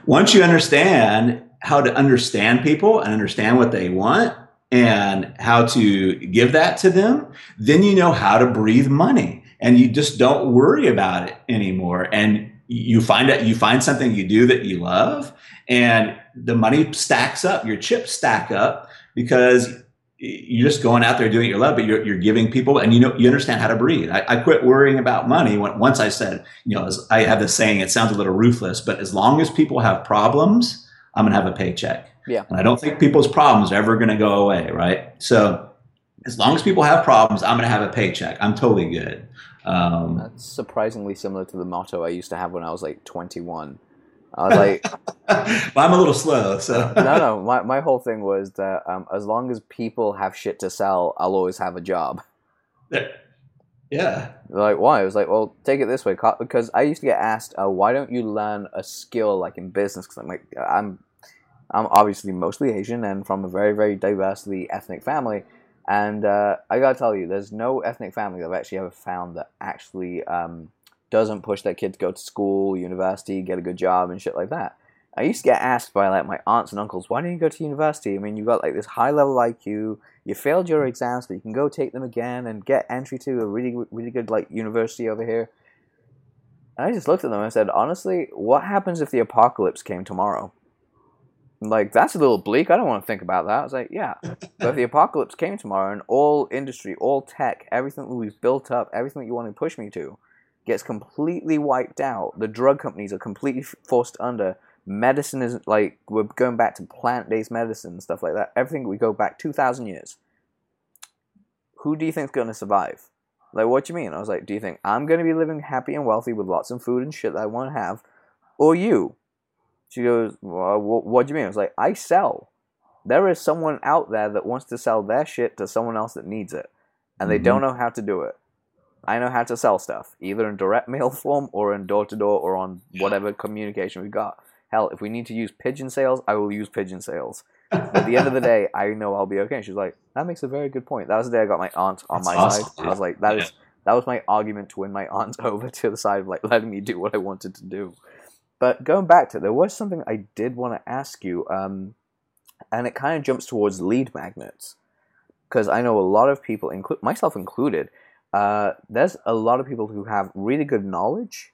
Once you understand how to understand people and understand what they want and how to give that to them, then you know how to breathe money and you just don't worry about it anymore. And you find out you find something you do that you love and the money stacks up, your chips stack up because you're just going out there doing your love, but you're, you're giving people, and you know you understand how to breathe. I, I quit worrying about money when, once I said, you know, as I have this saying. It sounds a little ruthless, but as long as people have problems, I'm going to have a paycheck. Yeah. and I don't think people's problems are ever going to go away, right? So, as long as people have problems, I'm going to have a paycheck. I'm totally good. Um, That's surprisingly similar to the motto I used to have when I was like 21. I was like, but I'm a little slow, so no, no. My, my whole thing was that um, as long as people have shit to sell, I'll always have a job. yeah. They're like, why? I was like, well, take it this way, because I used to get asked, uh, why don't you learn a skill like in business? Because I'm like, I'm, I'm obviously mostly Asian and from a very, very diversely ethnic family, and uh, I gotta tell you, there's no ethnic family that I've actually ever found that actually um, doesn't push their kid to go to school, university, get a good job, and shit like that. I used to get asked by like my aunts and uncles, why don't you go to university? I mean, you got like this high level IQ, you failed your exams, but you can go take them again and get entry to a really, really good like university over here. And I just looked at them and said, honestly, what happens if the apocalypse came tomorrow? Like that's a little bleak. I don't want to think about that. I was like, yeah, but if the apocalypse came tomorrow and all industry, all tech, everything that we've built up, everything that you want to push me to, gets completely wiped out. The drug companies are completely forced under. Medicine is like we're going back to plant-based medicine and stuff like that. Everything we go back two thousand years. Who do you think's going to survive? Like, what do you mean? I was like, do you think I'm going to be living happy and wealthy with lots of food and shit that I want to have, or you? She goes, well, what do you mean? I was like, I sell. There is someone out there that wants to sell their shit to someone else that needs it, and they Mhm. don't know how to do it. I know how to sell stuff, either in direct mail form or in door to door or on whatever communication we've got. Hell, if we need to use pigeon sales, I will use pigeon sales. At the end of the day, I know I'll be okay. She's like, that makes a very good point. That was the day I got my aunt on That's my awesome, side. I was like, that is Yeah. that was my argument to win my aunt over to the side of like letting me do what I wanted to do. But going back to it, there was something I did want to ask you, um, and it kind of jumps towards lead magnets because I know a lot of people, include myself included. Uh, there's a lot of people who have really good knowledge,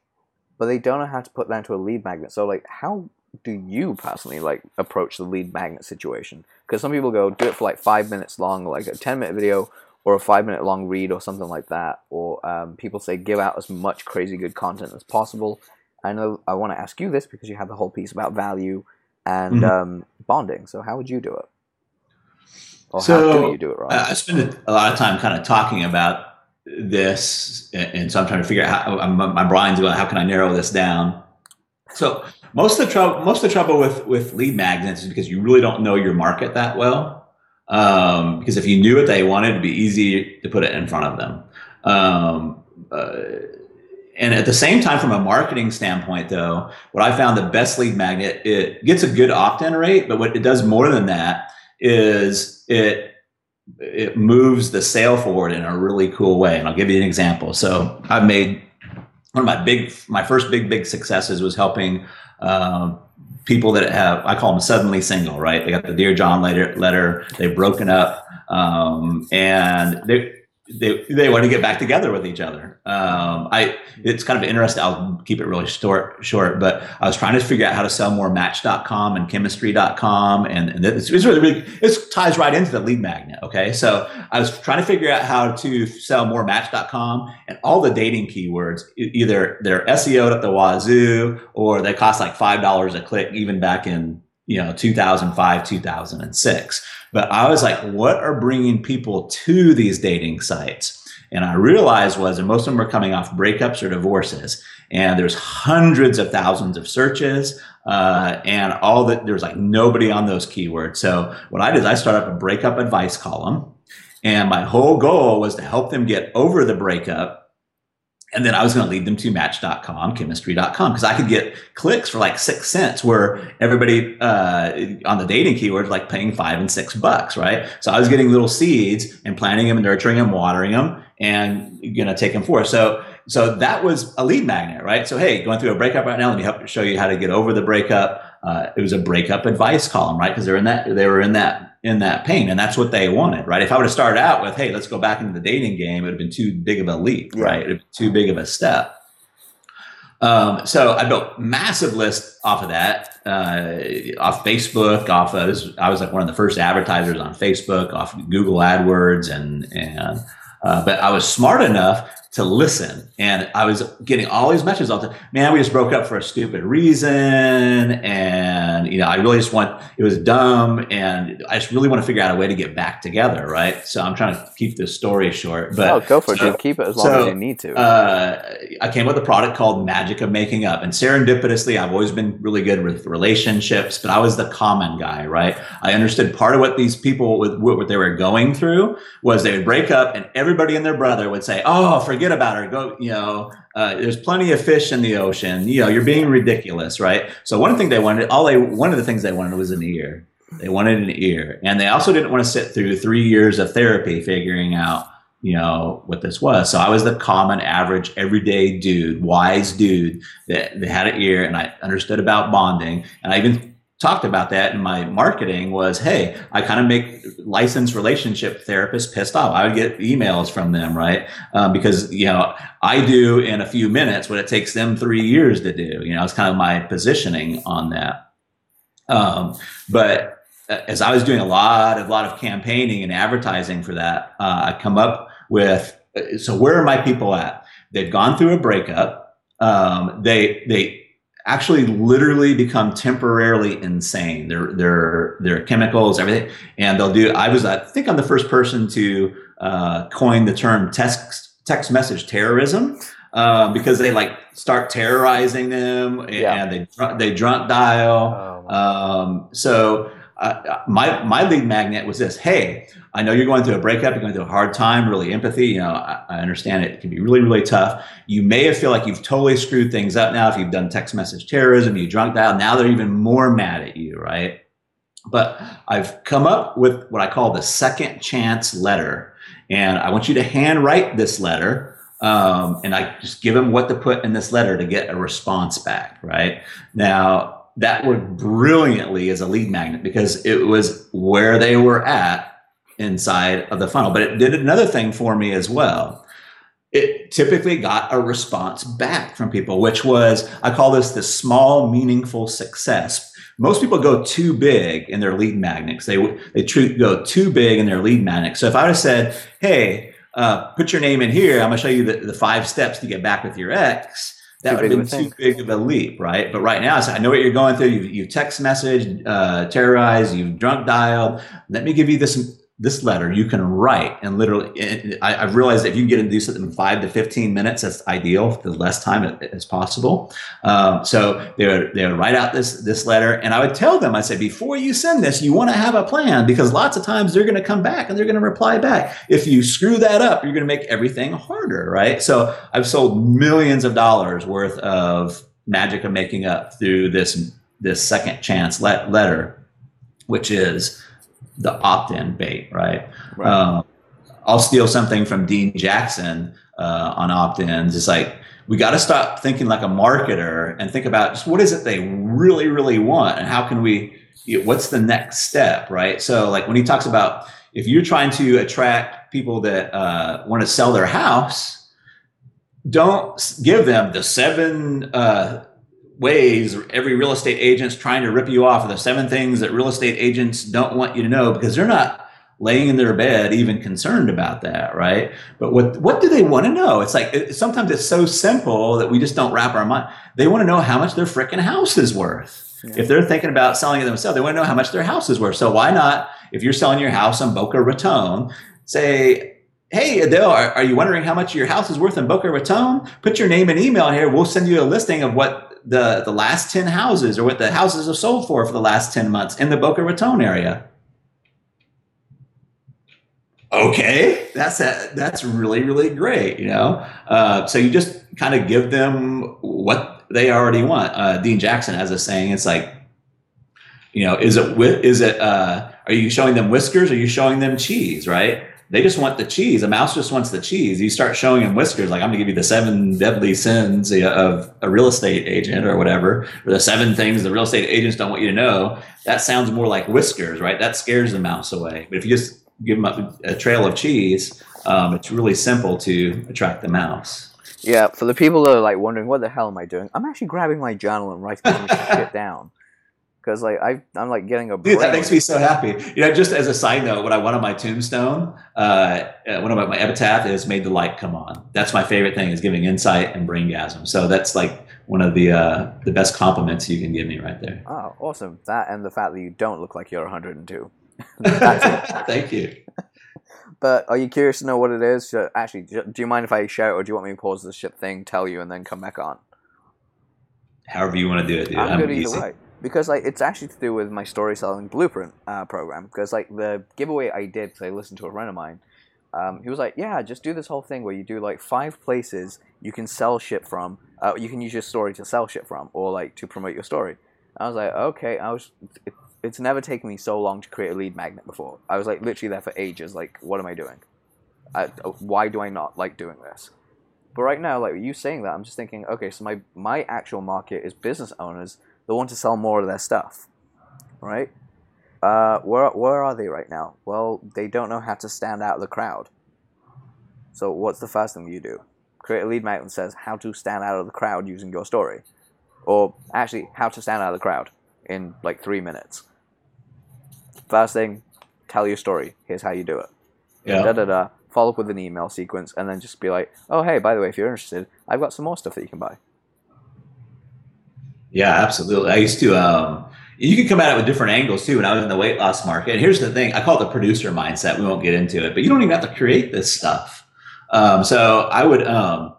but they don't know how to put that into a lead magnet. So, like, how do you personally like approach the lead magnet situation? Because some people go do it for like five minutes long, like a ten minute video or a five minute long read or something like that. Or um, people say give out as much crazy good content as possible. I know I want to ask you this because you have the whole piece about value and Mhm. um, bonding. So how would you do it? Or how So, do you do it, right? Uh, I spend a lot of time kind of talking about this, and so I'm trying to figure out how my brain's going. How can I narrow this down? So most of the trouble, most of the trouble with with lead magnets is because you really don't know your market that well. Um, because if you knew what they wanted, it'd be easy to put it in front of them. Um, uh, and at the same time, from a marketing standpoint, though, what I found the best lead magnet it gets a good opt-in rate, but what it does more than that is it it moves the sale forward in a really cool way. And I'll give you an example. So I've made one of my big, my first big, big successes was helping um, people that have, I call them suddenly single, right? They got the Dear John letter, letter they've broken up, um, and they, they they want to get back together with each other. Um, I it's kind of interesting. I'll keep it really short, short. But I was trying to figure out how to sell more Match.com and Chemistry.com, and, and it's, it's really, really it ties right into the lead magnet. Okay, so I was trying to figure out how to sell more Match.com and all the dating keywords. Either they're SEO'd up the wazoo, or they cost like five dollars a click, even back in you know 2005 2006 but i was like what are bringing people to these dating sites? And i realized was and most of them are coming off breakups or divorces. And there's hundreds of thousands of searches uh, and all that there's like nobody on those keywords. So what i did is i started up a breakup advice column. And my whole goal was to help them get over the breakup and then I was going to lead them to match.com, chemistry.com, because I could get clicks for like six cents where everybody uh, on the dating keywords like paying five and six bucks, right? So I was getting little seeds and planting them and nurturing them, watering them, and going to take them forward. So, so that was a lead magnet, right? So, hey, going through a breakup right now, let me help show you how to get over the breakup. Uh, it was a breakup advice column, right? Because they're in that, they were in that in that pain. And that's what they wanted, right? If I would have started out with, hey, let's go back into the dating game, it would have been too big of a leap, yeah. right? too big of a step. Um, so I built massive list off of that, uh, off Facebook, off of, I was like one of the first advertisers on Facebook, off Google AdWords and, and, uh, but I was smart enough to listen. And I was getting all these messages all the time. Man, we just broke up for a stupid reason. And, you know, I really just want, it was dumb. And I just really want to figure out a way to get back together. Right. So I'm trying to keep this story short, but oh, go for so, it. Dude. Keep it as long so, as you need to. Uh, I came up with a product called Magic of Making Up. And serendipitously, I've always been really good with relationships, but I was the common guy. Right. I understood part of what these people, with what they were going through was they would break up and everybody and their brother would say, Oh, forget forget about her. Go, you know, uh, there's plenty of fish in the ocean. You know, you're being ridiculous, right? So one thing they wanted, all they, one of the things they wanted was an ear. They wanted an ear, and they also didn't want to sit through three years of therapy figuring out, you know, what this was. So I was the common, average, everyday dude, wise dude that, that had an ear, and I understood about bonding, and I even talked about that in my marketing was, hey, I kind of make licensed relationship therapists pissed off. I would get emails from them, right? Um, because, you know, I do in a few minutes what it takes them three years to do. You know, it's kind of my positioning on that. Um, but as I was doing a lot of, lot of campaigning and advertising for that, uh, I come up with, so where are my people at? They've gone through a breakup. Um, they, they, actually literally become temporarily insane. Their their their chemicals, everything, and they'll do. I was I think I'm the first person to uh, coin the term text text message terrorism. Uh, because they like start terrorizing them and, yeah. they they drunk dial. Oh, um, so uh, my my lead magnet was this: Hey, I know you're going through a breakup, you're going through a hard time, really empathy. You know, I, I, understand it. it can be really, really tough. You may feel like you've totally screwed things up now if you've done text message terrorism, you drunk dial. Now they're even more mad at you, right? But I've come up with what I call the second chance letter, and I want you to handwrite this letter. Um, and I just give them what to put in this letter to get a response back, right? Now, that worked brilliantly as a lead magnet because it was where they were at inside of the funnel. But it did another thing for me as well. It typically got a response back from people, which was, I call this the small, meaningful success. Most people go too big in their lead magnets. They, they go too big in their lead magnet. So if I would have said, hey, uh, put your name in here, I'm going to show you the, the five steps to get back with your ex that would have been too big of a leap, right? But right now, I know what you're going through. You've, you've text messaged, uh, terrorized, you've drunk dialed. Let me give you this this letter you can write and literally I, have realized if you can get to do something in five to 15 minutes that's ideal the less time as possible. Um, so they would, they would write out this this letter and i would tell them i said before you send this you want to have a plan because lots of times they're going to come back and they're going to reply back. If you screw that up you're going to make everything harder right? So i've sold millions of dollars worth of magic of making up through this this second chance let, letter which is the opt-in bait, right? right. Um, I'll steal something from Dean Jackson uh, on opt-ins. It's like we got to stop thinking like a marketer and think about just what is it they really, really want, and how can we? You know, what's the next step, right? So, like when he talks about if you're trying to attract people that uh, want to sell their house, don't give them the seven. Uh, ways every real estate agent's trying to rip you off of the seven things that real estate agents don't want you to know because they're not laying in their bed even concerned about that right but what what do they want to know it's like it, sometimes it's so simple that we just don't wrap our mind they want to know how much their freaking house is worth yeah. if they're thinking about selling it themselves they want to know how much their house is worth so why not if you're selling your house on boca raton say Hey Adel, are, are, you wondering how much your house is worth in Boca Raton? Put your name and email here. We'll send you a listing of what the the last 10 houses or what the houses have sold for for the last 10 months in the Boca Raton area. Okay, that's a, that's really really great, you know. Uh, so you just kind of give them what they already want. Uh, Dean Jackson has a saying. It's like, you know, is it is it uh, are you showing them whiskers? Or are you showing them cheese? Right? They just want the cheese. A mouse just wants the cheese. You start showing him whiskers, like I'm going to give you the seven deadly sins of a real estate agent or whatever, or the seven things the real estate agents don't want you to know. That sounds more like whiskers, right? That scares the mouse away. But if you just give them a, a trail of cheese, um, it's really simple to attract the mouse. Yeah, for the people that are like wondering, what the hell am I doing? I'm actually grabbing my journal and writing shit down because like I I'm like getting a dude that makes me so happy. You know, just as a side note, what I want on my tombstone, uh, uh one of my, my epitaph is "Made the light come on." That's my favorite thing is giving insight and braingasm. So that's like one of the uh, the best compliments you can give me right there. Oh, awesome! That and the fact that you don't look like you're 102. Thank you. But are you curious to know what it is? Should, actually, do you mind if I shout, or do you want me to pause the shit thing, tell you, and then come back on? However you want to do it, dude. I'm, I'm good easy. either way because like it's actually to do with my story selling blueprint uh, program. Because like the giveaway I did, because I listened to a friend of mine, um, he was like, "Yeah, just do this whole thing where you do like five places you can sell shit from. Uh, you can use your story to sell shit from, or like to promote your story." I was like, "Okay." I was. It, it's never taken me so long to create a lead magnet before. I was like literally there for ages. Like, what am I doing? I, uh, why do I not like doing this? But right now, like you saying that, I'm just thinking, okay, so my my actual market is business owners they want to sell more of their stuff, right? Uh, where where are they right now? Well, they don't know how to stand out of the crowd. So what's the first thing you do? Create a lead magnet that says how to stand out of the crowd using your story, or actually how to stand out of the crowd in like three minutes. First thing, tell your story. Here's how you do it. Yeah. Da da da. Follow up with an email sequence, and then just be like, "Oh hey, by the way, if you're interested, I've got some more stuff that you can buy." Yeah, absolutely. I used to. Um, you can come at it with different angles too. When I was in the weight loss market, here's the thing: I call it the producer mindset. We won't get into it, but you don't even have to create this stuff. Um, so I would um,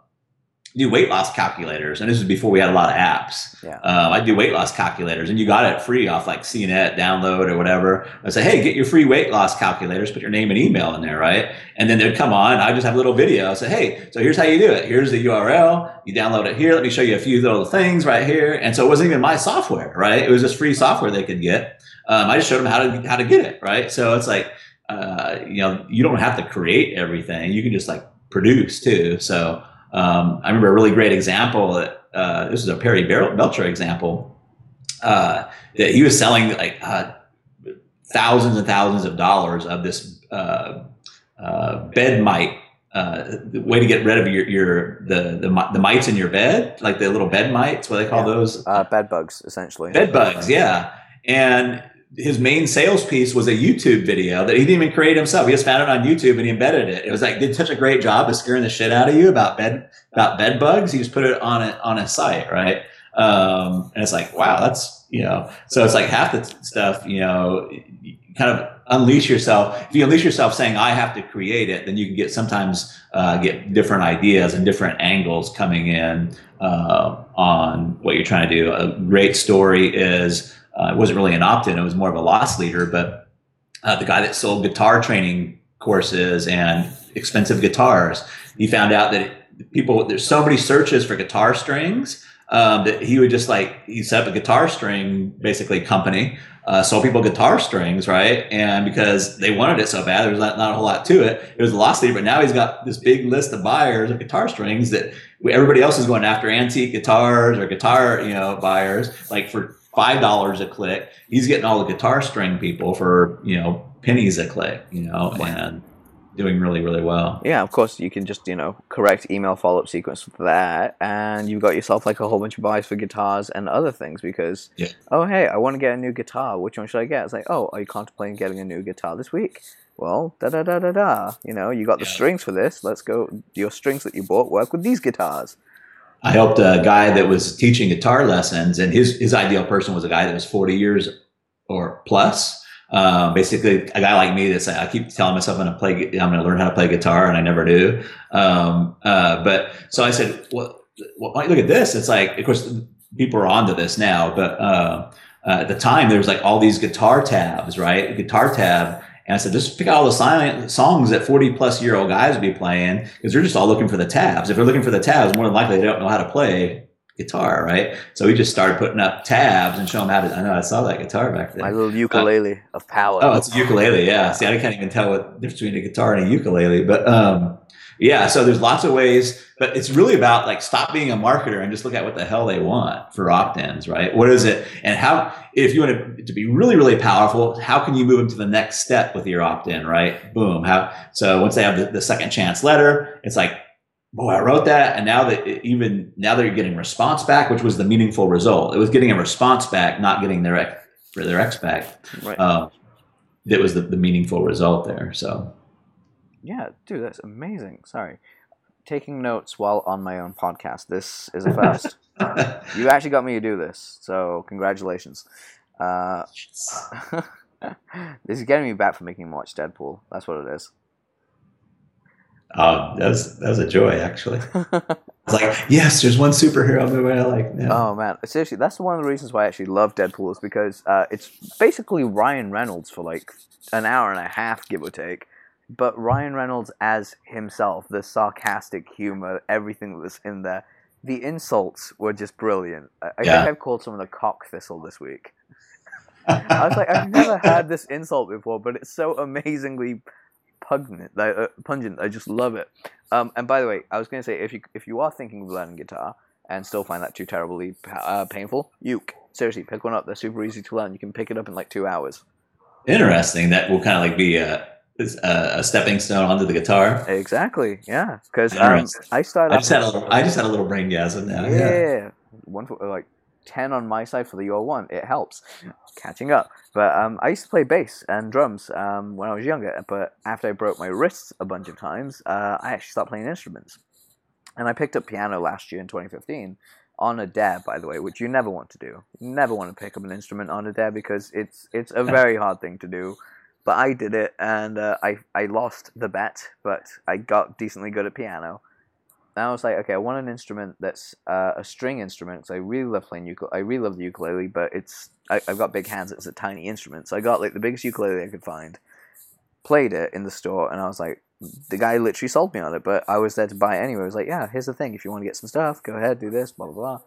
do weight loss calculators, and this was before we had a lot of apps. Yeah. Um, I do weight loss calculators, and you got it free off like CNET download or whatever. I say, hey, get your free weight loss calculators, put your name and email in there, right? And then they'd come on. I just have a little video. I say, hey, so here's how you do it. Here's the URL. You download it here. Let me show you a few little things right here. And so it wasn't even my software, right? It was just free software they could get. Um, I just showed them how to how to get it, right? So it's like, uh, you know, you don't have to create everything. You can just like produce too. So um, I remember a really great example. Uh, this is a Perry Belcher example uh, that he was selling like uh, thousands and thousands of dollars of this uh, uh, bed mite. Uh, the way to get rid of your, your the, the the mites in your bed, like the little bed mites, what they call yeah. those? bed bugs, essentially. Bed bugs, yeah. And his main sales piece was a YouTube video that he didn't even create himself. He just found it on YouTube and he embedded it. It was like did such a great job of scaring the shit out of you about bed about bed bugs. He just put it on it on a site, right? Um, and it's like, wow, that's you know. So it's like half the stuff, you know, kind of unleash yourself. If you unleash yourself saying I have to create it, then you can get sometimes uh, get different ideas and different angles coming in uh, on what you're trying to do. A great story is uh, it wasn't really an opt-in; it was more of a loss leader, but uh, the guy that sold guitar training courses and expensive guitars. He found out that people there's so many searches for guitar strings um, that he would just like he set up a guitar string basically company, uh, sold people guitar strings, right? And because they wanted it so bad, there was not, not a whole lot to it. It was a loss leader, but now he's got this big list of buyers of guitar strings that everybody else is going after antique guitars or guitar, you know, buyers like for five dollars a click. He's getting all the guitar string people for you know pennies a click, you know, oh, and doing really, really well. Yeah, of course, you can just, you know, correct email follow up sequence with that, and you've got yourself like a whole bunch of buys for guitars and other things because, yeah. oh, hey, I want to get a new guitar. Which one should I get? It's like, oh, are you contemplating getting a new guitar this week? Well, da da da da da. You know, you got the yeah. strings for this. Let's go. Your strings that you bought work with these guitars. I helped a guy that was teaching guitar lessons, and his his ideal person was a guy that was forty years or plus um, basically, a guy like me that's I keep telling myself I'm to play, I'm to learn how to play guitar, and I never do. Um, uh, but so I said, well, well, look at this. It's like, of course, people are onto this now, but uh, uh, at the time there was like all these guitar tabs, right? Guitar tab. And I said, just pick out all the silent songs that 40 plus year old guys would be playing because they're just all looking for the tabs. If they're looking for the tabs, more than likely they don't know how to play guitar, right? So we just started putting up tabs and showing them how to. I know I saw that guitar back there. My little ukulele uh, of power. Oh, it's a ukulele. Yeah. See, I can't even tell what difference between a guitar and a ukulele, but um, yeah. So there's lots of ways, but it's really about like stop being a marketer and just look at what the hell they want for opt-ins, right? What is it, and how? If you want to, to be really, really powerful, how can you move them to the next step with your opt-in, right? Boom. How? So once they have the, the second chance letter, it's like boy, I wrote that, and now that even now they're getting response back, which was the meaningful result. It was getting a response back, not getting their ex, for their ex back. Right. Uh, that was the, the meaningful result there. So, yeah, dude, that's amazing. Sorry, taking notes while on my own podcast. This is a first. you actually got me to do this, so congratulations. Uh, this is getting me back for making me watch Deadpool. That's what it is. Oh, that was that was a joy actually. it's like, yes, there's one superhero movie I like. Yeah. Oh man, seriously, that's one of the reasons why I actually love Deadpool is because uh, it's basically Ryan Reynolds for like an hour and a half, give or take. But Ryan Reynolds as himself, the sarcastic humor, everything that was in there, the insults were just brilliant. I, I yeah. think I've called someone a cock thistle this week. I was like, I've never had this insult before, but it's so amazingly pungent. uh, pungent. I just love it. Um, and by the way, I was going to say if you if you are thinking of learning guitar and still find that too terribly uh, painful, uke. Seriously, pick one up. They're super easy to learn. You can pick it up in like two hours. Interesting. That will kind of like be a, a stepping stone onto the guitar. Exactly. Yeah. Because um, I started. I just had a little. I just had a little brain gasm now. Yeah. yeah. One for, like 10 on my side for the your one. It helps catching up. But um, I used to play bass and drums um, when I was younger. But after I broke my wrists a bunch of times, uh, I actually stopped playing instruments. And I picked up piano last year in 2015 on a dab, by the way, which you never want to do. You never want to pick up an instrument on a dab because it's it's a very hard thing to do. But I did it, and uh, I I lost the bet, but I got decently good at piano. And I was like, okay, I want an instrument that's uh, a string instrument because I really love playing ukulele. I really love the ukulele, but it's I, have got big hands. It's a tiny instrument, so I got like the biggest ukulele I could find. Played it in the store, and I was like, the guy literally sold me on it, but I was there to buy it anyway. I was like, yeah, here's the thing. If you want to get some stuff, go ahead, do this, blah blah blah.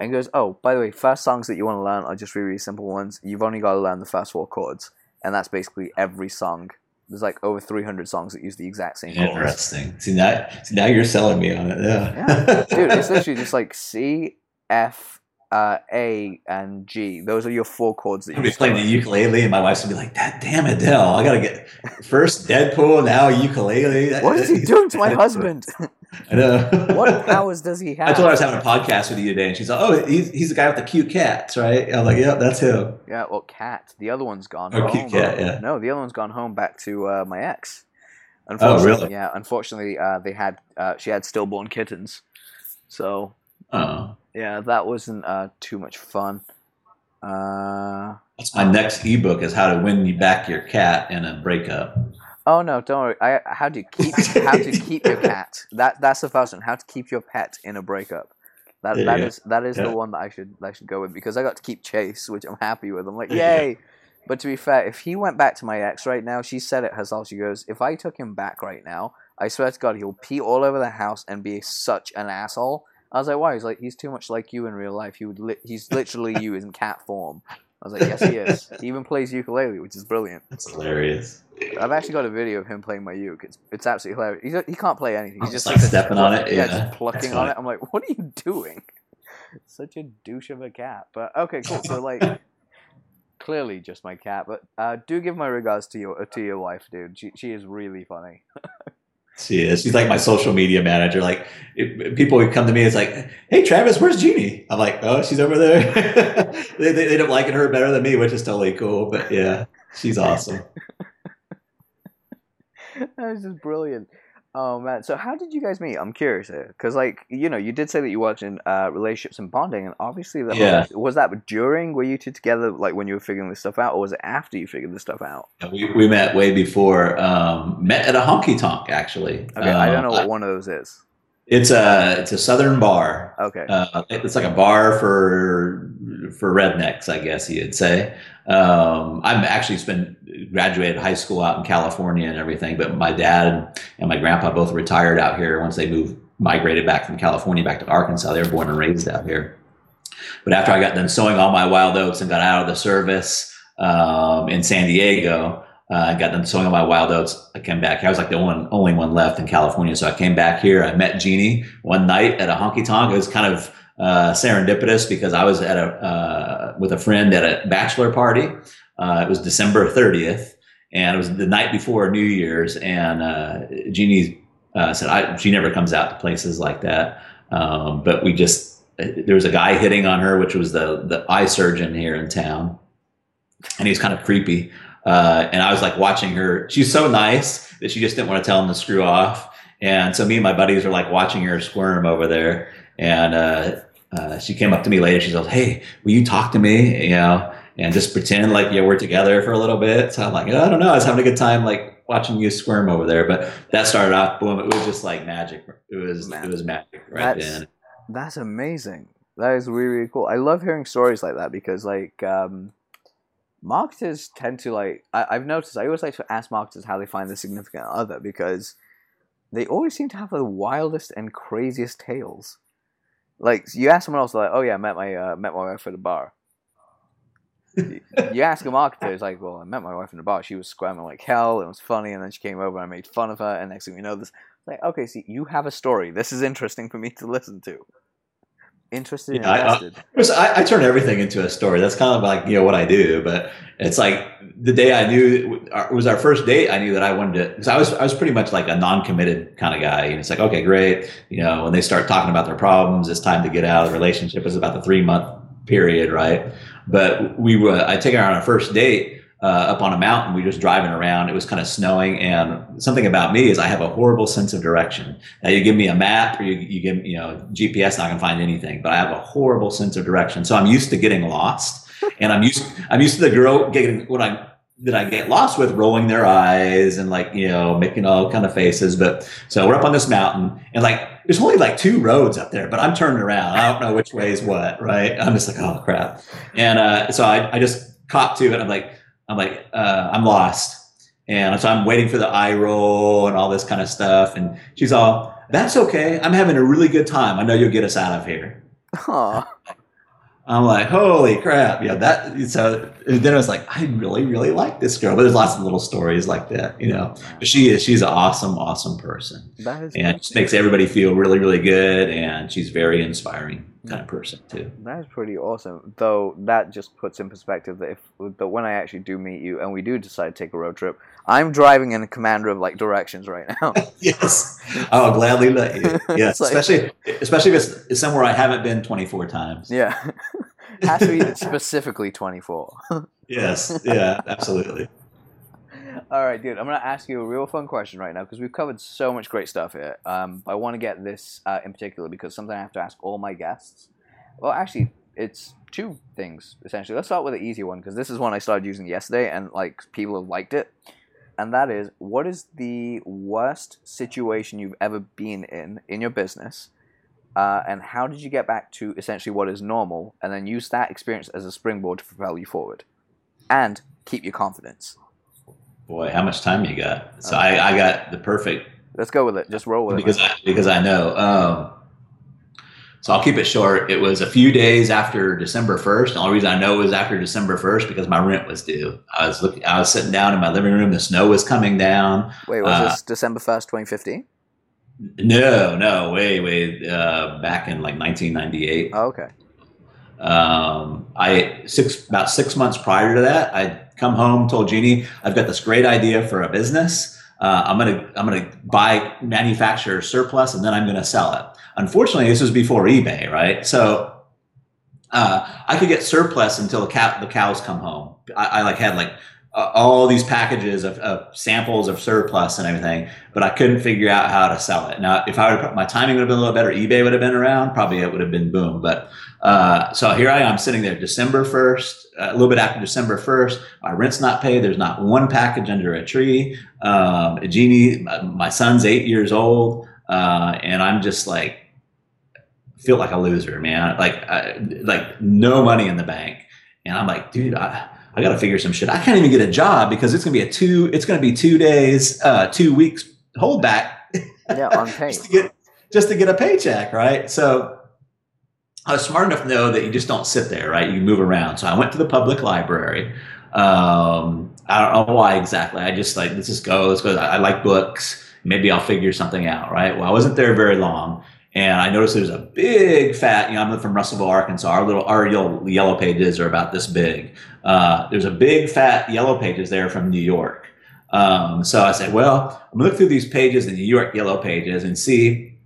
And goes, oh, by the way, first songs that you want to learn are just really, really simple ones. You've only got to learn the first four chords, and that's basically every song there's like over 300 songs that use the exact same chords. Interesting. See now, see now you're selling me on it. Yeah. yeah. Dude, it's literally just like C, F, uh, A, and G. Those are your four chords that you be playing the ukulele, and my wife's gonna be like, "That damn it, Dell! I gotta get first Deadpool, now ukulele." What is he doing to my husband? I know. what powers does he have? I told her I was having a podcast with you today, and she's like, "Oh, he's, he's the guy with the cute cats, right?" I'm like, "Yeah, that's him." Yeah, well, cat. The other one's gone. Oh, home. cute cat. Yeah. No, the other one's gone home back to uh, my ex. Oh, really? Yeah. Unfortunately, uh, they had uh, she had stillborn kittens, so Oh, Yeah, that wasn't uh, too much fun. Uh, that's my next ebook is how to win you back your cat in a breakup. Oh no, don't worry. I how to keep how to keep your cat. That that's the first one. How to keep your pet in a breakup. That There that you is that is Yeah. the one that I should I should go with because I got to keep Chase, which I'm happy with. I'm like, Yeah. yay! But to be fair, if he went back to my ex right now, she said it herself. She goes, if I took him back right now, I swear to God, he'll pee all over the house and be such an asshole. I was like, why? He's like, he's too much like you in real life. He would, li- he's literally you in cat form. I was like, yes, he is. He even plays ukulele, which is brilliant. That's hilarious. I've actually got a video of him playing my uke. It's it's absolutely hilarious. He, he can't play anything. He's Just just like stepping on it? Yeah, Yeah, just plucking on it. I'm like, what are you doing? Such a douche of a cat. But okay, cool. So like, clearly just my cat. But uh, do give my regards to your to your wife, dude. She she is really funny. She is. She's like my social media manager. Like it, people would come to me, it's like, "Hey, Travis, where's Jeannie?" I'm like, "Oh, she's over there." they, they, they end up liking her better than me, which is totally cool. But yeah, she's awesome. that was just brilliant. Oh man, so how did you guys meet? I'm curious here, because like you know, you did say that you worked in uh, relationships and bonding, and obviously that Yeah. was that during were you two together, like when you were figuring this stuff out, or was it after you figured this stuff out? We, we met way before. Um, met at a honky tonk actually. Okay, I don't Um, know what one of those is. It's a it's a southern bar. Okay, Uh, it's like a bar for for rednecks, I guess you'd say. Um, I'm actually spent graduated high school out in California and everything, but my dad and my grandpa both retired out here once they moved migrated back from California back to Arkansas. They were born and raised out here. But after I got done sowing all my wild oats and got out of the service um, in San Diego, uh, I got done sowing all my wild oats. I came back. I was like the one, only one left in California. So I came back here. I met Jeannie one night at a honky tonk. It was kind of uh, serendipitous because I was at a uh, with a friend at a bachelor party. Uh, it was December 30th, and it was the night before New Year's. And uh, Jeannie uh, said I, she never comes out to places like that. Um, but we just there was a guy hitting on her, which was the the eye surgeon here in town, and he was kind of creepy. Uh, and I was like watching her. She's so nice that she just didn't want to tell him to screw off. And so me and my buddies were like watching her squirm over there. And uh, uh, she came up to me later. She goes, "Hey, will you talk to me? You know, and just pretend like yeah we're together for a little bit." So I'm like, "I don't know. I was having a good time like watching you squirm over there." But that started off boom. It was just like magic. It was it was magic right That's- then. that's amazing. That is really really cool. I love hearing stories like that because like um, marketers tend to like I, I've noticed. I always like to ask marketers how they find the significant other because they always seem to have the wildest and craziest tales. Like you ask someone else, like, "Oh yeah, I met my uh, met my wife at a bar." you ask a marketer, it's like, "Well, I met my wife in a bar. She was squirming like hell. It was funny, and then she came over and I made fun of her. And next thing we know, this like, okay, see, you have a story. This is interesting for me to listen to. Interested, Yeah, I- I- invested. It I, I turn everything into a story. That's kind of like you know what I do. But it's like the day I knew it was our first date. I knew that I wanted to because I was I was pretty much like a non-committed kind of guy. And it's like okay, great. You know, when they start talking about their problems, it's time to get out of the relationship. It's about the three month period, right? But we were I take her on our first date. Uh, up on a mountain, we were just driving around. It was kind of snowing, and something about me is I have a horrible sense of direction. Now you give me a map or you, you give you know GPS, not gonna find anything. But I have a horrible sense of direction, so I'm used to getting lost, and I'm used I'm used to the girl getting what I that I get lost with rolling their eyes and like you know making all kind of faces. But so we're up on this mountain, and like there's only like two roads up there, but I'm turning around. I don't know which way is what. Right? I'm just like oh crap, and uh, so I I just cop to it. I'm like I'm like uh, I'm lost. And so I'm waiting for the eye roll and all this kind of stuff. And she's all, that's okay. I'm having a really good time. I know you'll get us out of here. Aw. I'm like, holy crap. Yeah, that, so then I was like, I really, really like this girl. But there's lots of little stories like that, you know. But she is, she's an awesome, awesome person. That is And just makes everybody feel really, really good. And she's very inspiring kind of person, too. That is pretty awesome. Though that just puts in perspective that if that when I actually do meet you and we do decide to take a road trip, I'm driving in a commander of like directions right now. yes. I'll gladly let you. Yes. It's like- especially, especially if it's somewhere I haven't been 24 times. yeah. Has to be specifically 24. Yes. Yeah, absolutely. All right, dude. I'm gonna ask you a real fun question right now because we've covered so much great stuff here. Um, I want to get this uh, in particular because something I have to ask all my guests. Well, actually, it's two things essentially. Let's start with the easy one because this is one I started using yesterday and like people have liked it. And that is, what is the worst situation you've ever been in in your business? Uh, and how did you get back to essentially what is normal and then use that experience as a springboard to propel you forward and keep your confidence? Boy, how much time you got? So I, I got the perfect. Let's go with it. Just roll with because it. I, because I know. Um, so I'll keep it short. It was a few days after December first. The only reason I know it was after December first because my rent was due. I was looking. I was sitting down in my living room. The snow was coming down. Wait, was Uh, this December 1st, 2015? No, no, way, way uh, back in like 1998. Oh, okay. Um, I six about six months prior to that, I'd come home, told Jeannie, I've got this great idea for a business. Uh, I'm gonna I'm gonna buy manufacturer surplus and then I'm gonna sell it. Unfortunately, this was before eBay, right? So uh, I could get surplus until the cow the cows come home. I, I like had like uh, all these packages of, of samples of surplus and everything, but I couldn't figure out how to sell it. Now, if I would my timing would have been a little better, eBay would have been around. Probably it would have been boom. But uh, so here I am sitting there, December first, a little bit after December first. My rent's not paid. There's not one package under a tree. Um, Jeannie, my, son's eight years old, uh, and I'm just like feel like a loser, man. Like I, like no money in the bank, and I'm like, dude, I. I got to figure some shit. I can't even get a job because it's going to be a two. It's going to be two days, uh, two weeks holdback Yeah, unpaid. just to get just to get a paycheck, right? So I was smart enough to know that you just don't sit there, right? You move around. So I went to the public library. Um, I don't know why exactly. I just like let's just go. Let's go. I, I like books. Maybe I'll figure something out, right? Well, I wasn't there very long. And I noticed there's a big fat, you know, I'm from Russellville, Arkansas. Our little, our yellow, yellow pages are about this big. Uh, there's a big fat yellow pages there from New York. Um, so I said, well, I'm gonna look through these pages, the New York yellow pages, and see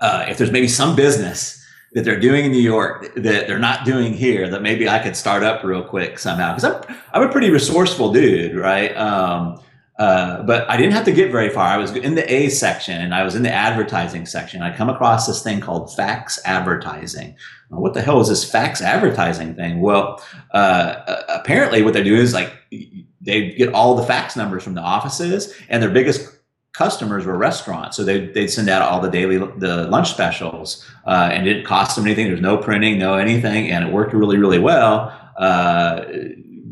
uh, if there's maybe some business that they're doing in New York that they're not doing here that maybe I could start up real quick somehow. Because I'm, I'm a pretty resourceful dude, right? Um, uh, but I didn't have to get very far. I was in the A section and I was in the advertising section. I come across this thing called fax advertising. Well, what the hell is this fax advertising thing? Well, uh, apparently what they do is like they get all the fax numbers from the offices and their biggest customers were restaurants. So they, they'd send out all the daily, the lunch specials uh, and it didn't cost them anything. There's no printing, no anything. And it worked really, really well uh,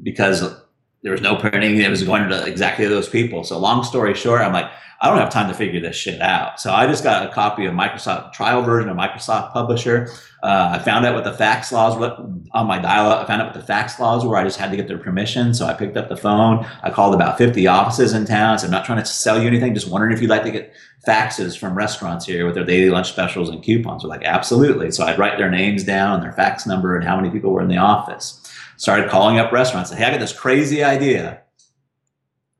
because there was no printing. It was going to exactly those people. So long story short, I'm like, I don't have time to figure this shit out. So I just got a copy of Microsoft trial version of Microsoft Publisher. Uh, I found out what the fax laws what on my dial-up. I found out what the fax laws were. I just had to get their permission. So I picked up the phone. I called about 50 offices in town. So I'm not trying to sell you anything. Just wondering if you'd like to get faxes from restaurants here with their daily lunch specials and coupons. We're like, absolutely. So I'd write their names down and their fax number and how many people were in the office started calling up restaurants. Hey, I got this crazy idea.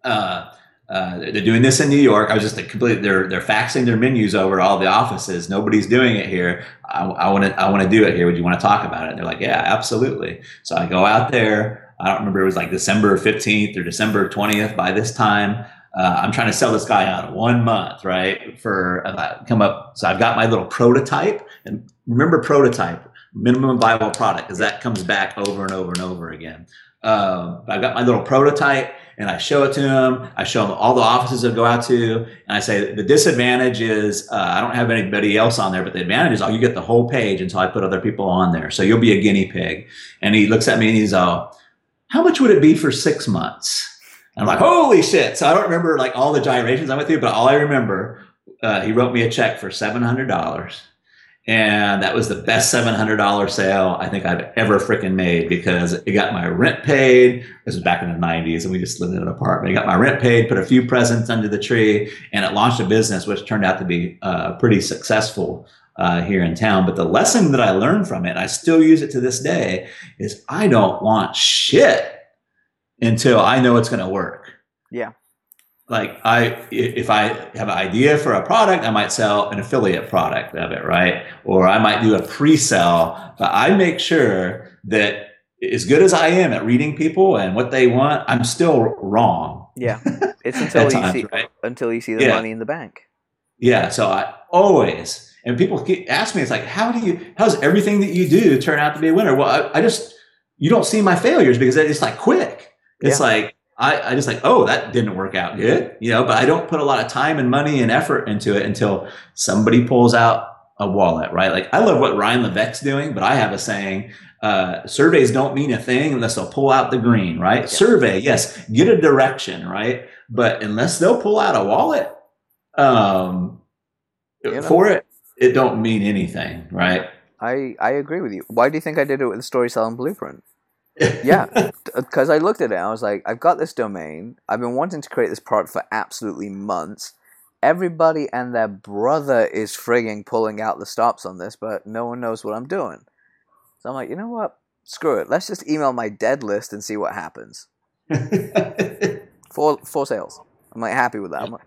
Uh, uh, they're doing this in New York. I was just a complete. They're they're faxing their menus over to all the offices. Nobody's doing it here. I want to I want to do it here. Would you want to talk about it? And they're like, yeah, absolutely. So I go out there. I don't remember. It was like December fifteenth or December twentieth. By this time, uh, I'm trying to sell this guy out one month, right? For come up. So I've got my little prototype. And remember, prototype minimum viable product because that comes back over and over and over again. Um, I've got my little prototype and I show it to them. I show them all the offices I go out to, and I say the disadvantage is uh, I don't have anybody else on there, but the advantage is oh, you get the whole page until I put other people on there. So you'll be a guinea pig. And he looks at me and he's all, how much would it be for six months? And I'm like, holy shit! So I don't remember like all the gyrations I went through, but all I remember, uh, he wrote me a check for seven hundred dollars and that was the best $700 sale I think I've ever freaking made because it got my rent paid. This was back in the 90s and we just lived in an apartment. It got my rent paid, put a few presents under the tree, and it launched a business which turned out to be uh, pretty successful uh, here in town. But the lesson that I learned from it, I still use it to this day, is I don't want shit until I know it's going to work. Yeah like I, if I have an idea for a product, I might sell an affiliate product of it, right? Or I might do a pre-sell, but I make sure that as good as I am at reading people and what they want, I'm still wrong. Yeah, it's until you times, see right? until you see the Yeah. money in the bank. Yeah, so I always and people keep ask me, it's like, how do you, how's everything that you do turn out to be a winner? Well, I, I just, you don't see my failures because it's like quick. It's Yeah. like I, I just like, oh, that didn't work out good, you know. But I don't put a lot of time and money and effort into it until somebody pulls out a wallet, right? Like I love what Ryan Levesque's doing, but I have a saying: uh, surveys don't mean a thing unless they'll pull out the green, right? Survey, yes, get a direction, right? But unless they'll pull out a wallet, um, You know. for it, it don't mean anything, right? I I agree with you. Why do you think I did it with the story selling blueprint? Yeah. Because I looked at it, and I was like, I've got this domain. I've been wanting to create this product for absolutely months. Everybody and their brother is frigging pulling out the stops on this, but no one knows what I'm doing. So I'm like, you know what? Screw it. Let's just email my dead list and see what happens. Four four sales. I'm like happy with that. Like,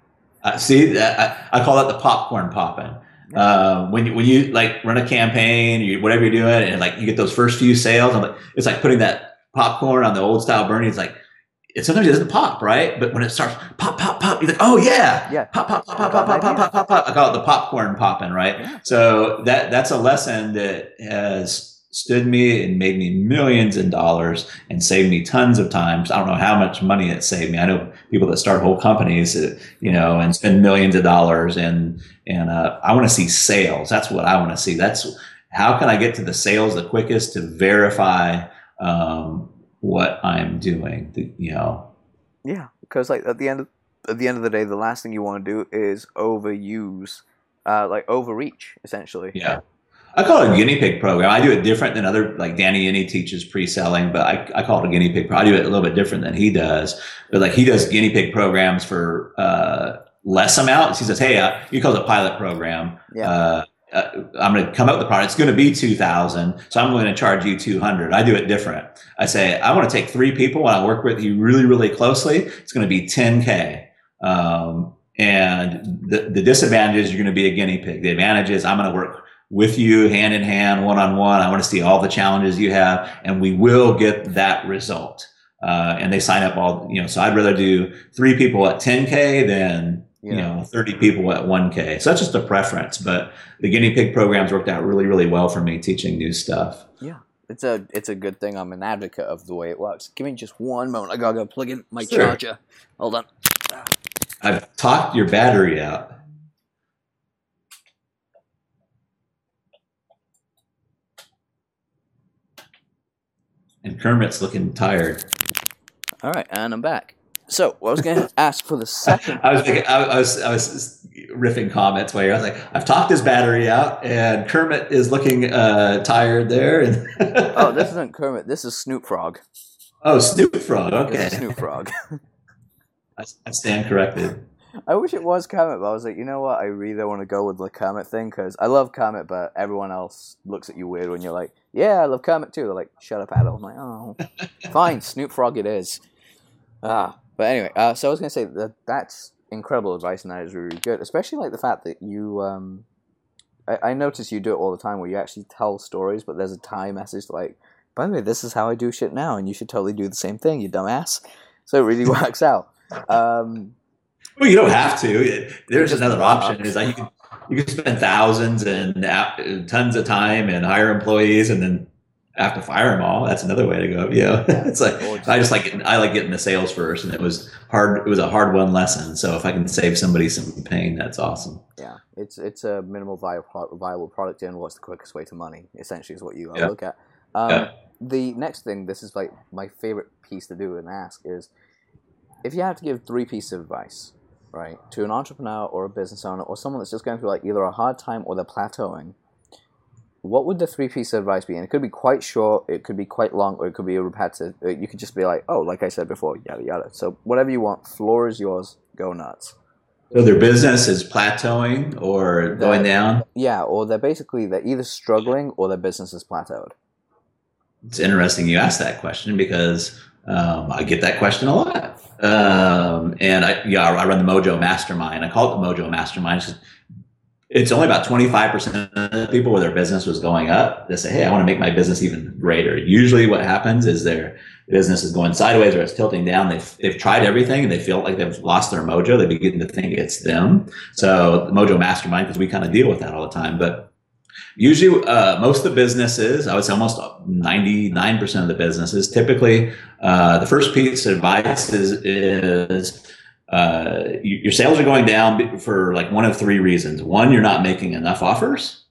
Uh, see, I, I call that the popcorn popping. Uh, when you when you like run a campaign, you, whatever you're doing, and like you get those first few sales, I'm like, it's like putting that popcorn on the old style burning. It's like it sometimes doesn't pop, right? But when it starts pop, pop, pop, you're like, oh yeah, Yeah. pop, pop, pop, pop, pop, pop, pop, pop, pop, pop. I call it the popcorn popping, right? Yeah. So that that's a lesson that has stood me and made me millions in dollars and saved me tons of times. I don't know how much money it saved me. I know people that start whole companies, uh, you know, and spend millions of dollars. And and uh, I want to see sales. That's what I want to see. That's how can I get to the sales the quickest to verify um, what I'm doing. You know, Yeah, because like at the end of, at the end of the day, the last thing you want to do is overuse, uh, like overreach, essentially. Yeah. I call it a guinea pig program. I do it different than other, like Danny Iny teaches pre-selling, but I, I call it a guinea pig. pro- I do it a little bit different than he does. But like he does guinea pig programs for uh, less amounts. He says, "Hey, uh, he calls it a pilot program. Yeah. Uh, uh, I'm going to come up with the product. It's going to be 2,000, so I'm going to charge you 200. I do it different. I say I want to take three people and I work with you really, really closely. It's going to be 10k. Um, and the, the disadvantage is you're going to be a guinea pig. The advantage is I'm going to work with you hand in hand, one on one. I want to see all the challenges you have, and we will get that result. Uh, and they sign up all, you know, so I'd rather do three people at 10K than, you know, 30 people at 1K. So that's just a preference. But the guinea pig programs worked out really, really well for me teaching new stuff. Yeah. It's a it's a good thing. I'm an advocate of the way it works. Give me just one moment. I gotta go plug in my Sure. charger. Hold on. I've talked your battery out. And Kermit's looking tired. All right, and I'm back. So I was gonna ask for the second. I was I, I was, I was riffing comments while you. I was like, I've talked his battery out, and Kermit is looking uh, tired there. And Oh, this isn't Kermit. This is Snoop Frog. oh, Snoop Frog. Okay, Snoop Frog. I, I stand corrected. I wish it was Kermit, but I was like, you know what? I really want to go with the Kermit thing because I love Kermit, but everyone else looks at you weird when you're like, yeah, I love Kermit too. They're like, shut up, adult. I'm like, oh, fine, Snoop Frog it is. Ah, but anyway, uh, so I was gonna say that that's incredible advice and that is really good, especially like the fact that you. Um, I, I notice you do it all the time where you actually tell stories, but there's a tie message like, by the way, this is how I do shit now, and you should totally do the same thing, you dumbass. So it really works out. Um, Well, you don't have to. There's another option: is that you can you can spend thousands and uh, tons of time and hire employees, and then have to fire them all. That's another way to go. You know, it's like I just like getting, I like getting the sales first, and it was hard. It was a hard one lesson. So if I can save somebody some pain, that's awesome. Yeah, it's it's a minimal viable viable product and what's the quickest way to money? Essentially, is what you Yeah. look at. Um, Yeah. The next thing, this is like my favorite piece to do and ask is, if you had to give three pieces of advice, right, to an entrepreneur or a business owner or someone that's just going through like either a hard time or they're plateauing, what would the three pieces of advice be? And it could be quite short, it could be quite long, or it could be a repetitive. uh, You could just be like, oh, like I said before, yada yada. So whatever you want, floor is yours. Go nuts. So their business is plateauing or going down. Yeah, or they're basically they're either struggling or their business is plateaued. It's interesting you asked that question because um, I get that question a lot. Um, and I, yeah, I run the Mojo Mastermind. I call it the Mojo Mastermind. It's only about 25% of people where their business was going up they say hey i want to make my business even greater usually what happens is their business is going sideways or it's tilting down they've, they've tried everything and they feel like they've lost their mojo they begin to think it's them so the mojo mastermind because we kind of deal with that all the time but usually uh, most of the businesses i would say almost 99% of the businesses typically uh, the first piece of advice is, is uh, your sales are going down for like one of three reasons. One, you're not making enough offers.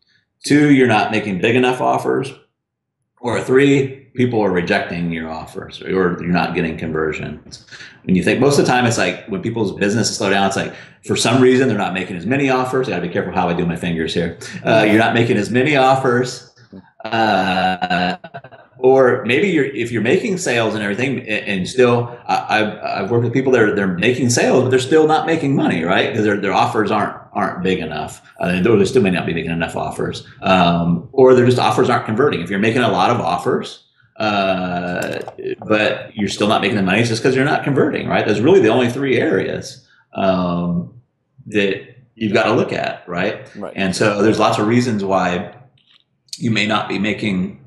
Two, you're not making big enough offers. Or three, people are rejecting your offers or you're not getting conversions. When you think most of the time, it's like when people's businesses slow down, it's like for some reason they're not making as many offers. I gotta be careful how I do my fingers here. Uh, you're not making as many offers. Uh, or maybe you're if you're making sales and everything and still I've, I've worked with people that are they're making sales but they're still not making money right because their, their offers aren't aren't big enough uh, they still may not be making enough offers um, or their just offers aren't converting if you're making a lot of offers uh, but you're still not making the money it's just because you're not converting right there's really the only three areas um, that you've got to look at right? Right. and so there's lots of reasons why you may not be making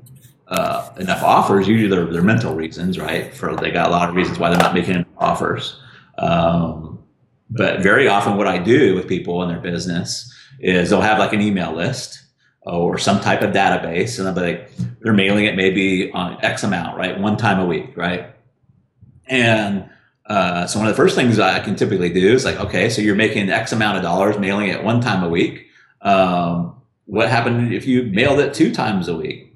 uh, enough offers. Usually they're, they're mental reasons, right? For they got a lot of reasons why they're not making enough offers. Um, but very often, what I do with people in their business is they'll have like an email list or some type of database, and they'll be like, they're mailing it maybe on X amount, right? One time a week, right? And uh, so one of the first things I can typically do is like, okay, so you're making X amount of dollars mailing it one time a week. Um, what happened if you mailed it two times a week?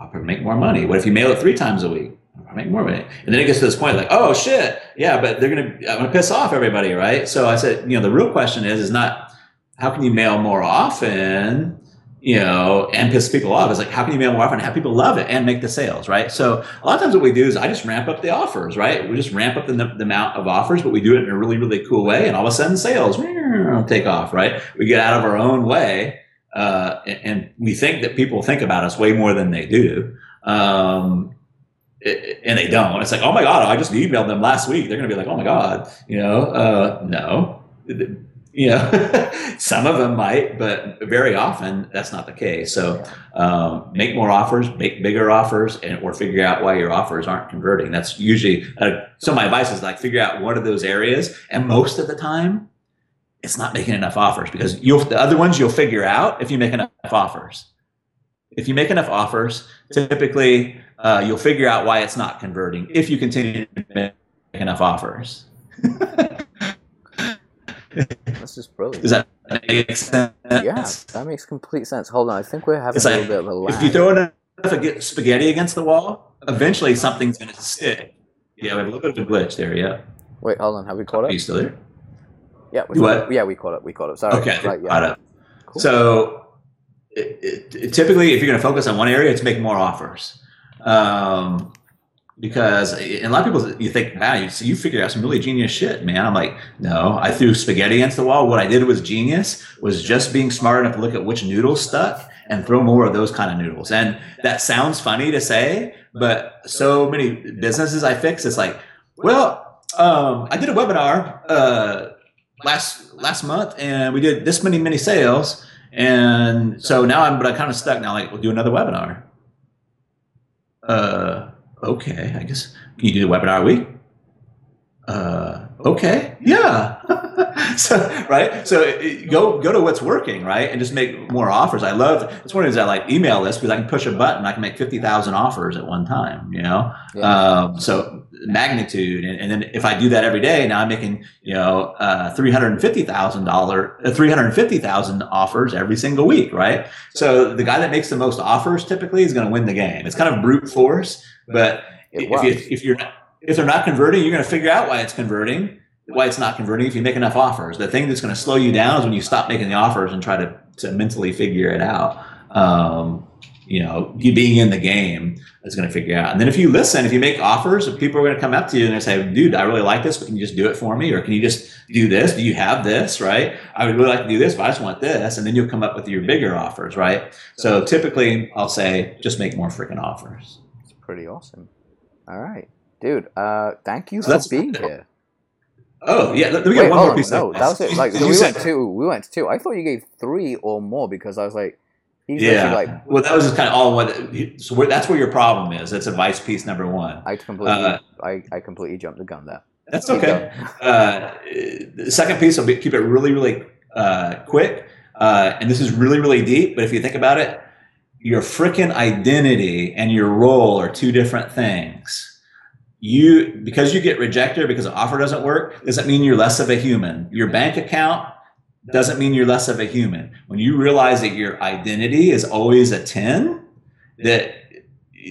I'll probably make more money. What if you mail it three times a week? I'll make more money. And then it gets to this point like, oh shit, yeah, but they're gonna I'm gonna piss off everybody, right? So I said, you know, the real question is is not how can you mail more often, you know, and piss people off. It's like how can you mail more often and have people love it and make the sales, right? So a lot of times what we do is I just ramp up the offers, right? We just ramp up the, the amount of offers, but we do it in a really, really cool way, and all of a sudden sales take off, right? We get out of our own way uh, and we think that people think about us way more than they do. Um, and they don't. It's like, oh my God, I just emailed them last week. They're going to be like, oh my God, you know, uh, no, you know, some of them might, but very often that's not the case. So um, make more offers, make bigger offers, and or figure out why your offers aren't converting. That's usually uh, so. My advice is like figure out one of those areas, and most of the time, it's not making enough offers because you'll the other ones you'll figure out if you make enough offers. If you make enough offers, typically uh, you'll figure out why it's not converting if you continue to make enough offers. That's just brilliant. Does that make sense? Yeah, that makes complete sense. Hold on, I think we're having it's a little bit of a lag. If you throw enough spaghetti against the wall, eventually something's going to stick. Yeah, we have a little bit of a glitch there. Yeah. Wait, hold on. Have we caught it? Are you still there? Yeah, we what? Yeah, we caught it. We caught it. Sorry. Okay, right, yeah. got it. Cool. So it, it, typically, if you're going to focus on one area, it's make more offers. Um, because a lot of people, you think, wow, you, you figured out some really genius shit, man. I'm like, no, I threw spaghetti against the wall. What I did was genius, was just being smart enough to look at which noodles stuck and throw more of those kind of noodles. And that sounds funny to say, but so many businesses I fix, it's like, well, um, I did a webinar uh, last last month, and we did this many many sales, and so now I'm but I'm kind of stuck now. Like, we'll do another webinar. Uh, okay, I guess can you do the webinar a week? Uh, okay, yeah. so right, so go go to what's working, right, and just make more offers. I love it's one of these I like email list because I can push a button, I can make fifty thousand offers at one time. You know, yeah. um, so magnitude, and, and, then if I do that every day, now I'm making you know uh, three hundred fifty thousand dollar uh, three hundred fifty thousand offers every single week, right? So the guy that makes the most offers typically is going to win the game. It's kind of brute force, but if, you, if you're if they're not converting, you're going to figure out why it's converting why it's not converting if you make enough offers. The thing that's going to slow you down is when you stop making the offers and try to, to mentally figure it out. Um, you know, you being in the game is going to figure out. And then if you listen, if you make offers, people are going to come up to you and they say, dude, I really like this, but can you just do it for me? Or can you just do this? Do you have this? Right? I would really like to do this, but I just want this. And then you'll come up with your bigger offers, right? So typically I'll say, just make more freaking offers. It's pretty awesome. All right. Dude, uh, thank you so for being here. Oh yeah, let, me Wait, get one hold more on. piece. No, of that was it. Like you we said- went two. We went two. I thought you gave three or more because I was like, he's Yeah. like, well, that was just kind of all what. So where, that's where your problem is. That's advice piece number one. I completely, Uh, I, I completely jumped the gun there. That's okay. Uh, the second piece, I'll be, keep it really, really uh, quick. Uh, and this is really, really deep. But if you think about it, your freaking identity and your role are two different things. You because you get rejected because an offer doesn't work doesn't mean you're less of a human. Your bank account doesn't mean you're less of a human. When you realize that your identity is always a 10, that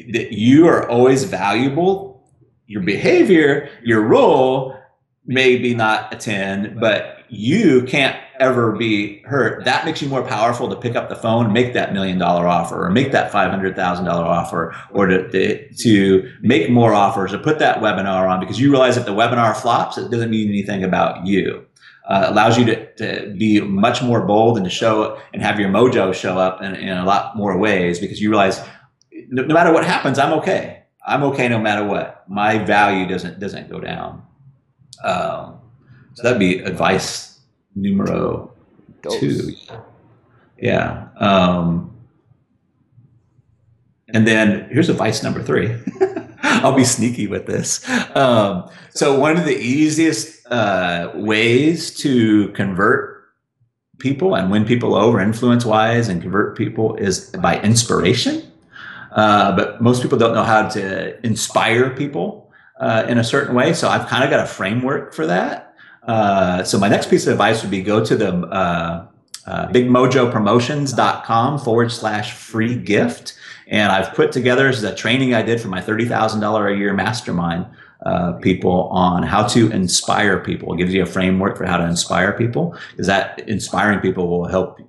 that you are always valuable, your behavior, your role may be not a 10, but you can't ever be hurt. That makes you more powerful to pick up the phone and make that million dollar offer or make that $500,000 offer or to, to, to make more offers or put that webinar on because you realize if the webinar flops, it doesn't mean anything about you. Uh, allows you to, to be much more bold and to show and have your mojo show up in, in a lot more ways because you realize no, no matter what happens, I'm okay. I'm okay no matter what. My value doesn't doesn't go down. Um, so that'd be advice numero Dose. two. Yeah. Um, and then here's advice number three. I'll be sneaky with this. Um, so one of the easiest uh, ways to convert people and win people over influence wise and convert people is by inspiration. Uh, but most people don't know how to inspire people uh, in a certain way. So I've kind of got a framework for that. Uh, so my next piece of advice would be go to the uh, uh, bigmojopromotions.com forward slash free gift. And I've put together this is a training I did for my $30,000 a year mastermind uh, people on how to inspire people. It gives you a framework for how to inspire people because that inspiring people will help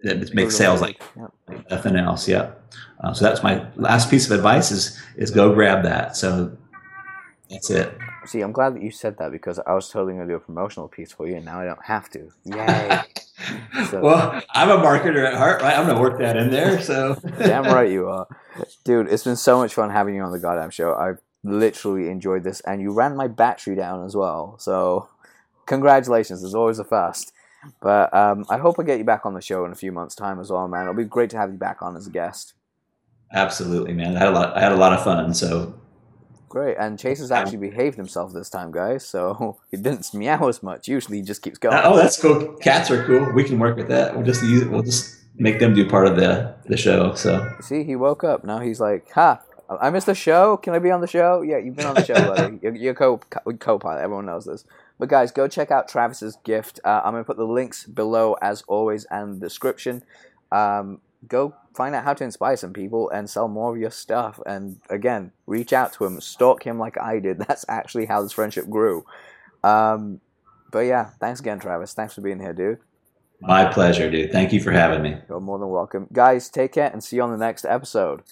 it make sales like Yeah. nothing else. Yeah. Uh, so that's my last piece of advice is is go grab that. So that's it. See, I'm glad that you said that because I was totally going to do a promotional piece for you, and now I don't have to. Yay! So- well, I'm a marketer at heart, right? I'm gonna work that in there. So Damn right you are. Dude, it's been so much fun having you on the goddamn show. I've literally enjoyed this, and you ran my battery down as well. So, congratulations. It's always a first. But um, I hope I get you back on the show in a few months' time as well, man. It'll be great to have you back on as a guest. Absolutely, man. I had a lot. I had a lot of fun. So Great. And Chase has actually behaved himself this time, guys. So he didn't meow as much. Usually he just keeps going. oh, that's cool. Cats are cool. We can work with that. We'll just use. We'll just make them do part of the the show. So See, he woke up. Now he's like, ha, I missed the show. Can I be on the show? Yeah, you've been on the show, buddy. You're, you're co co pilot. Everyone knows this. But guys, go check out Travis's gift. Uh, I'm gonna put the links below as always and the description. Um, go find out how to inspire some people and sell more of your stuff. And again, reach out to him, stalk him like I did. That's actually how this friendship grew. Um, but yeah, thanks again, Travis. Thanks for being here, dude. my pleasure, dude. Thank you for having me. You're more than welcome. Guys, take care and see you on the next episode.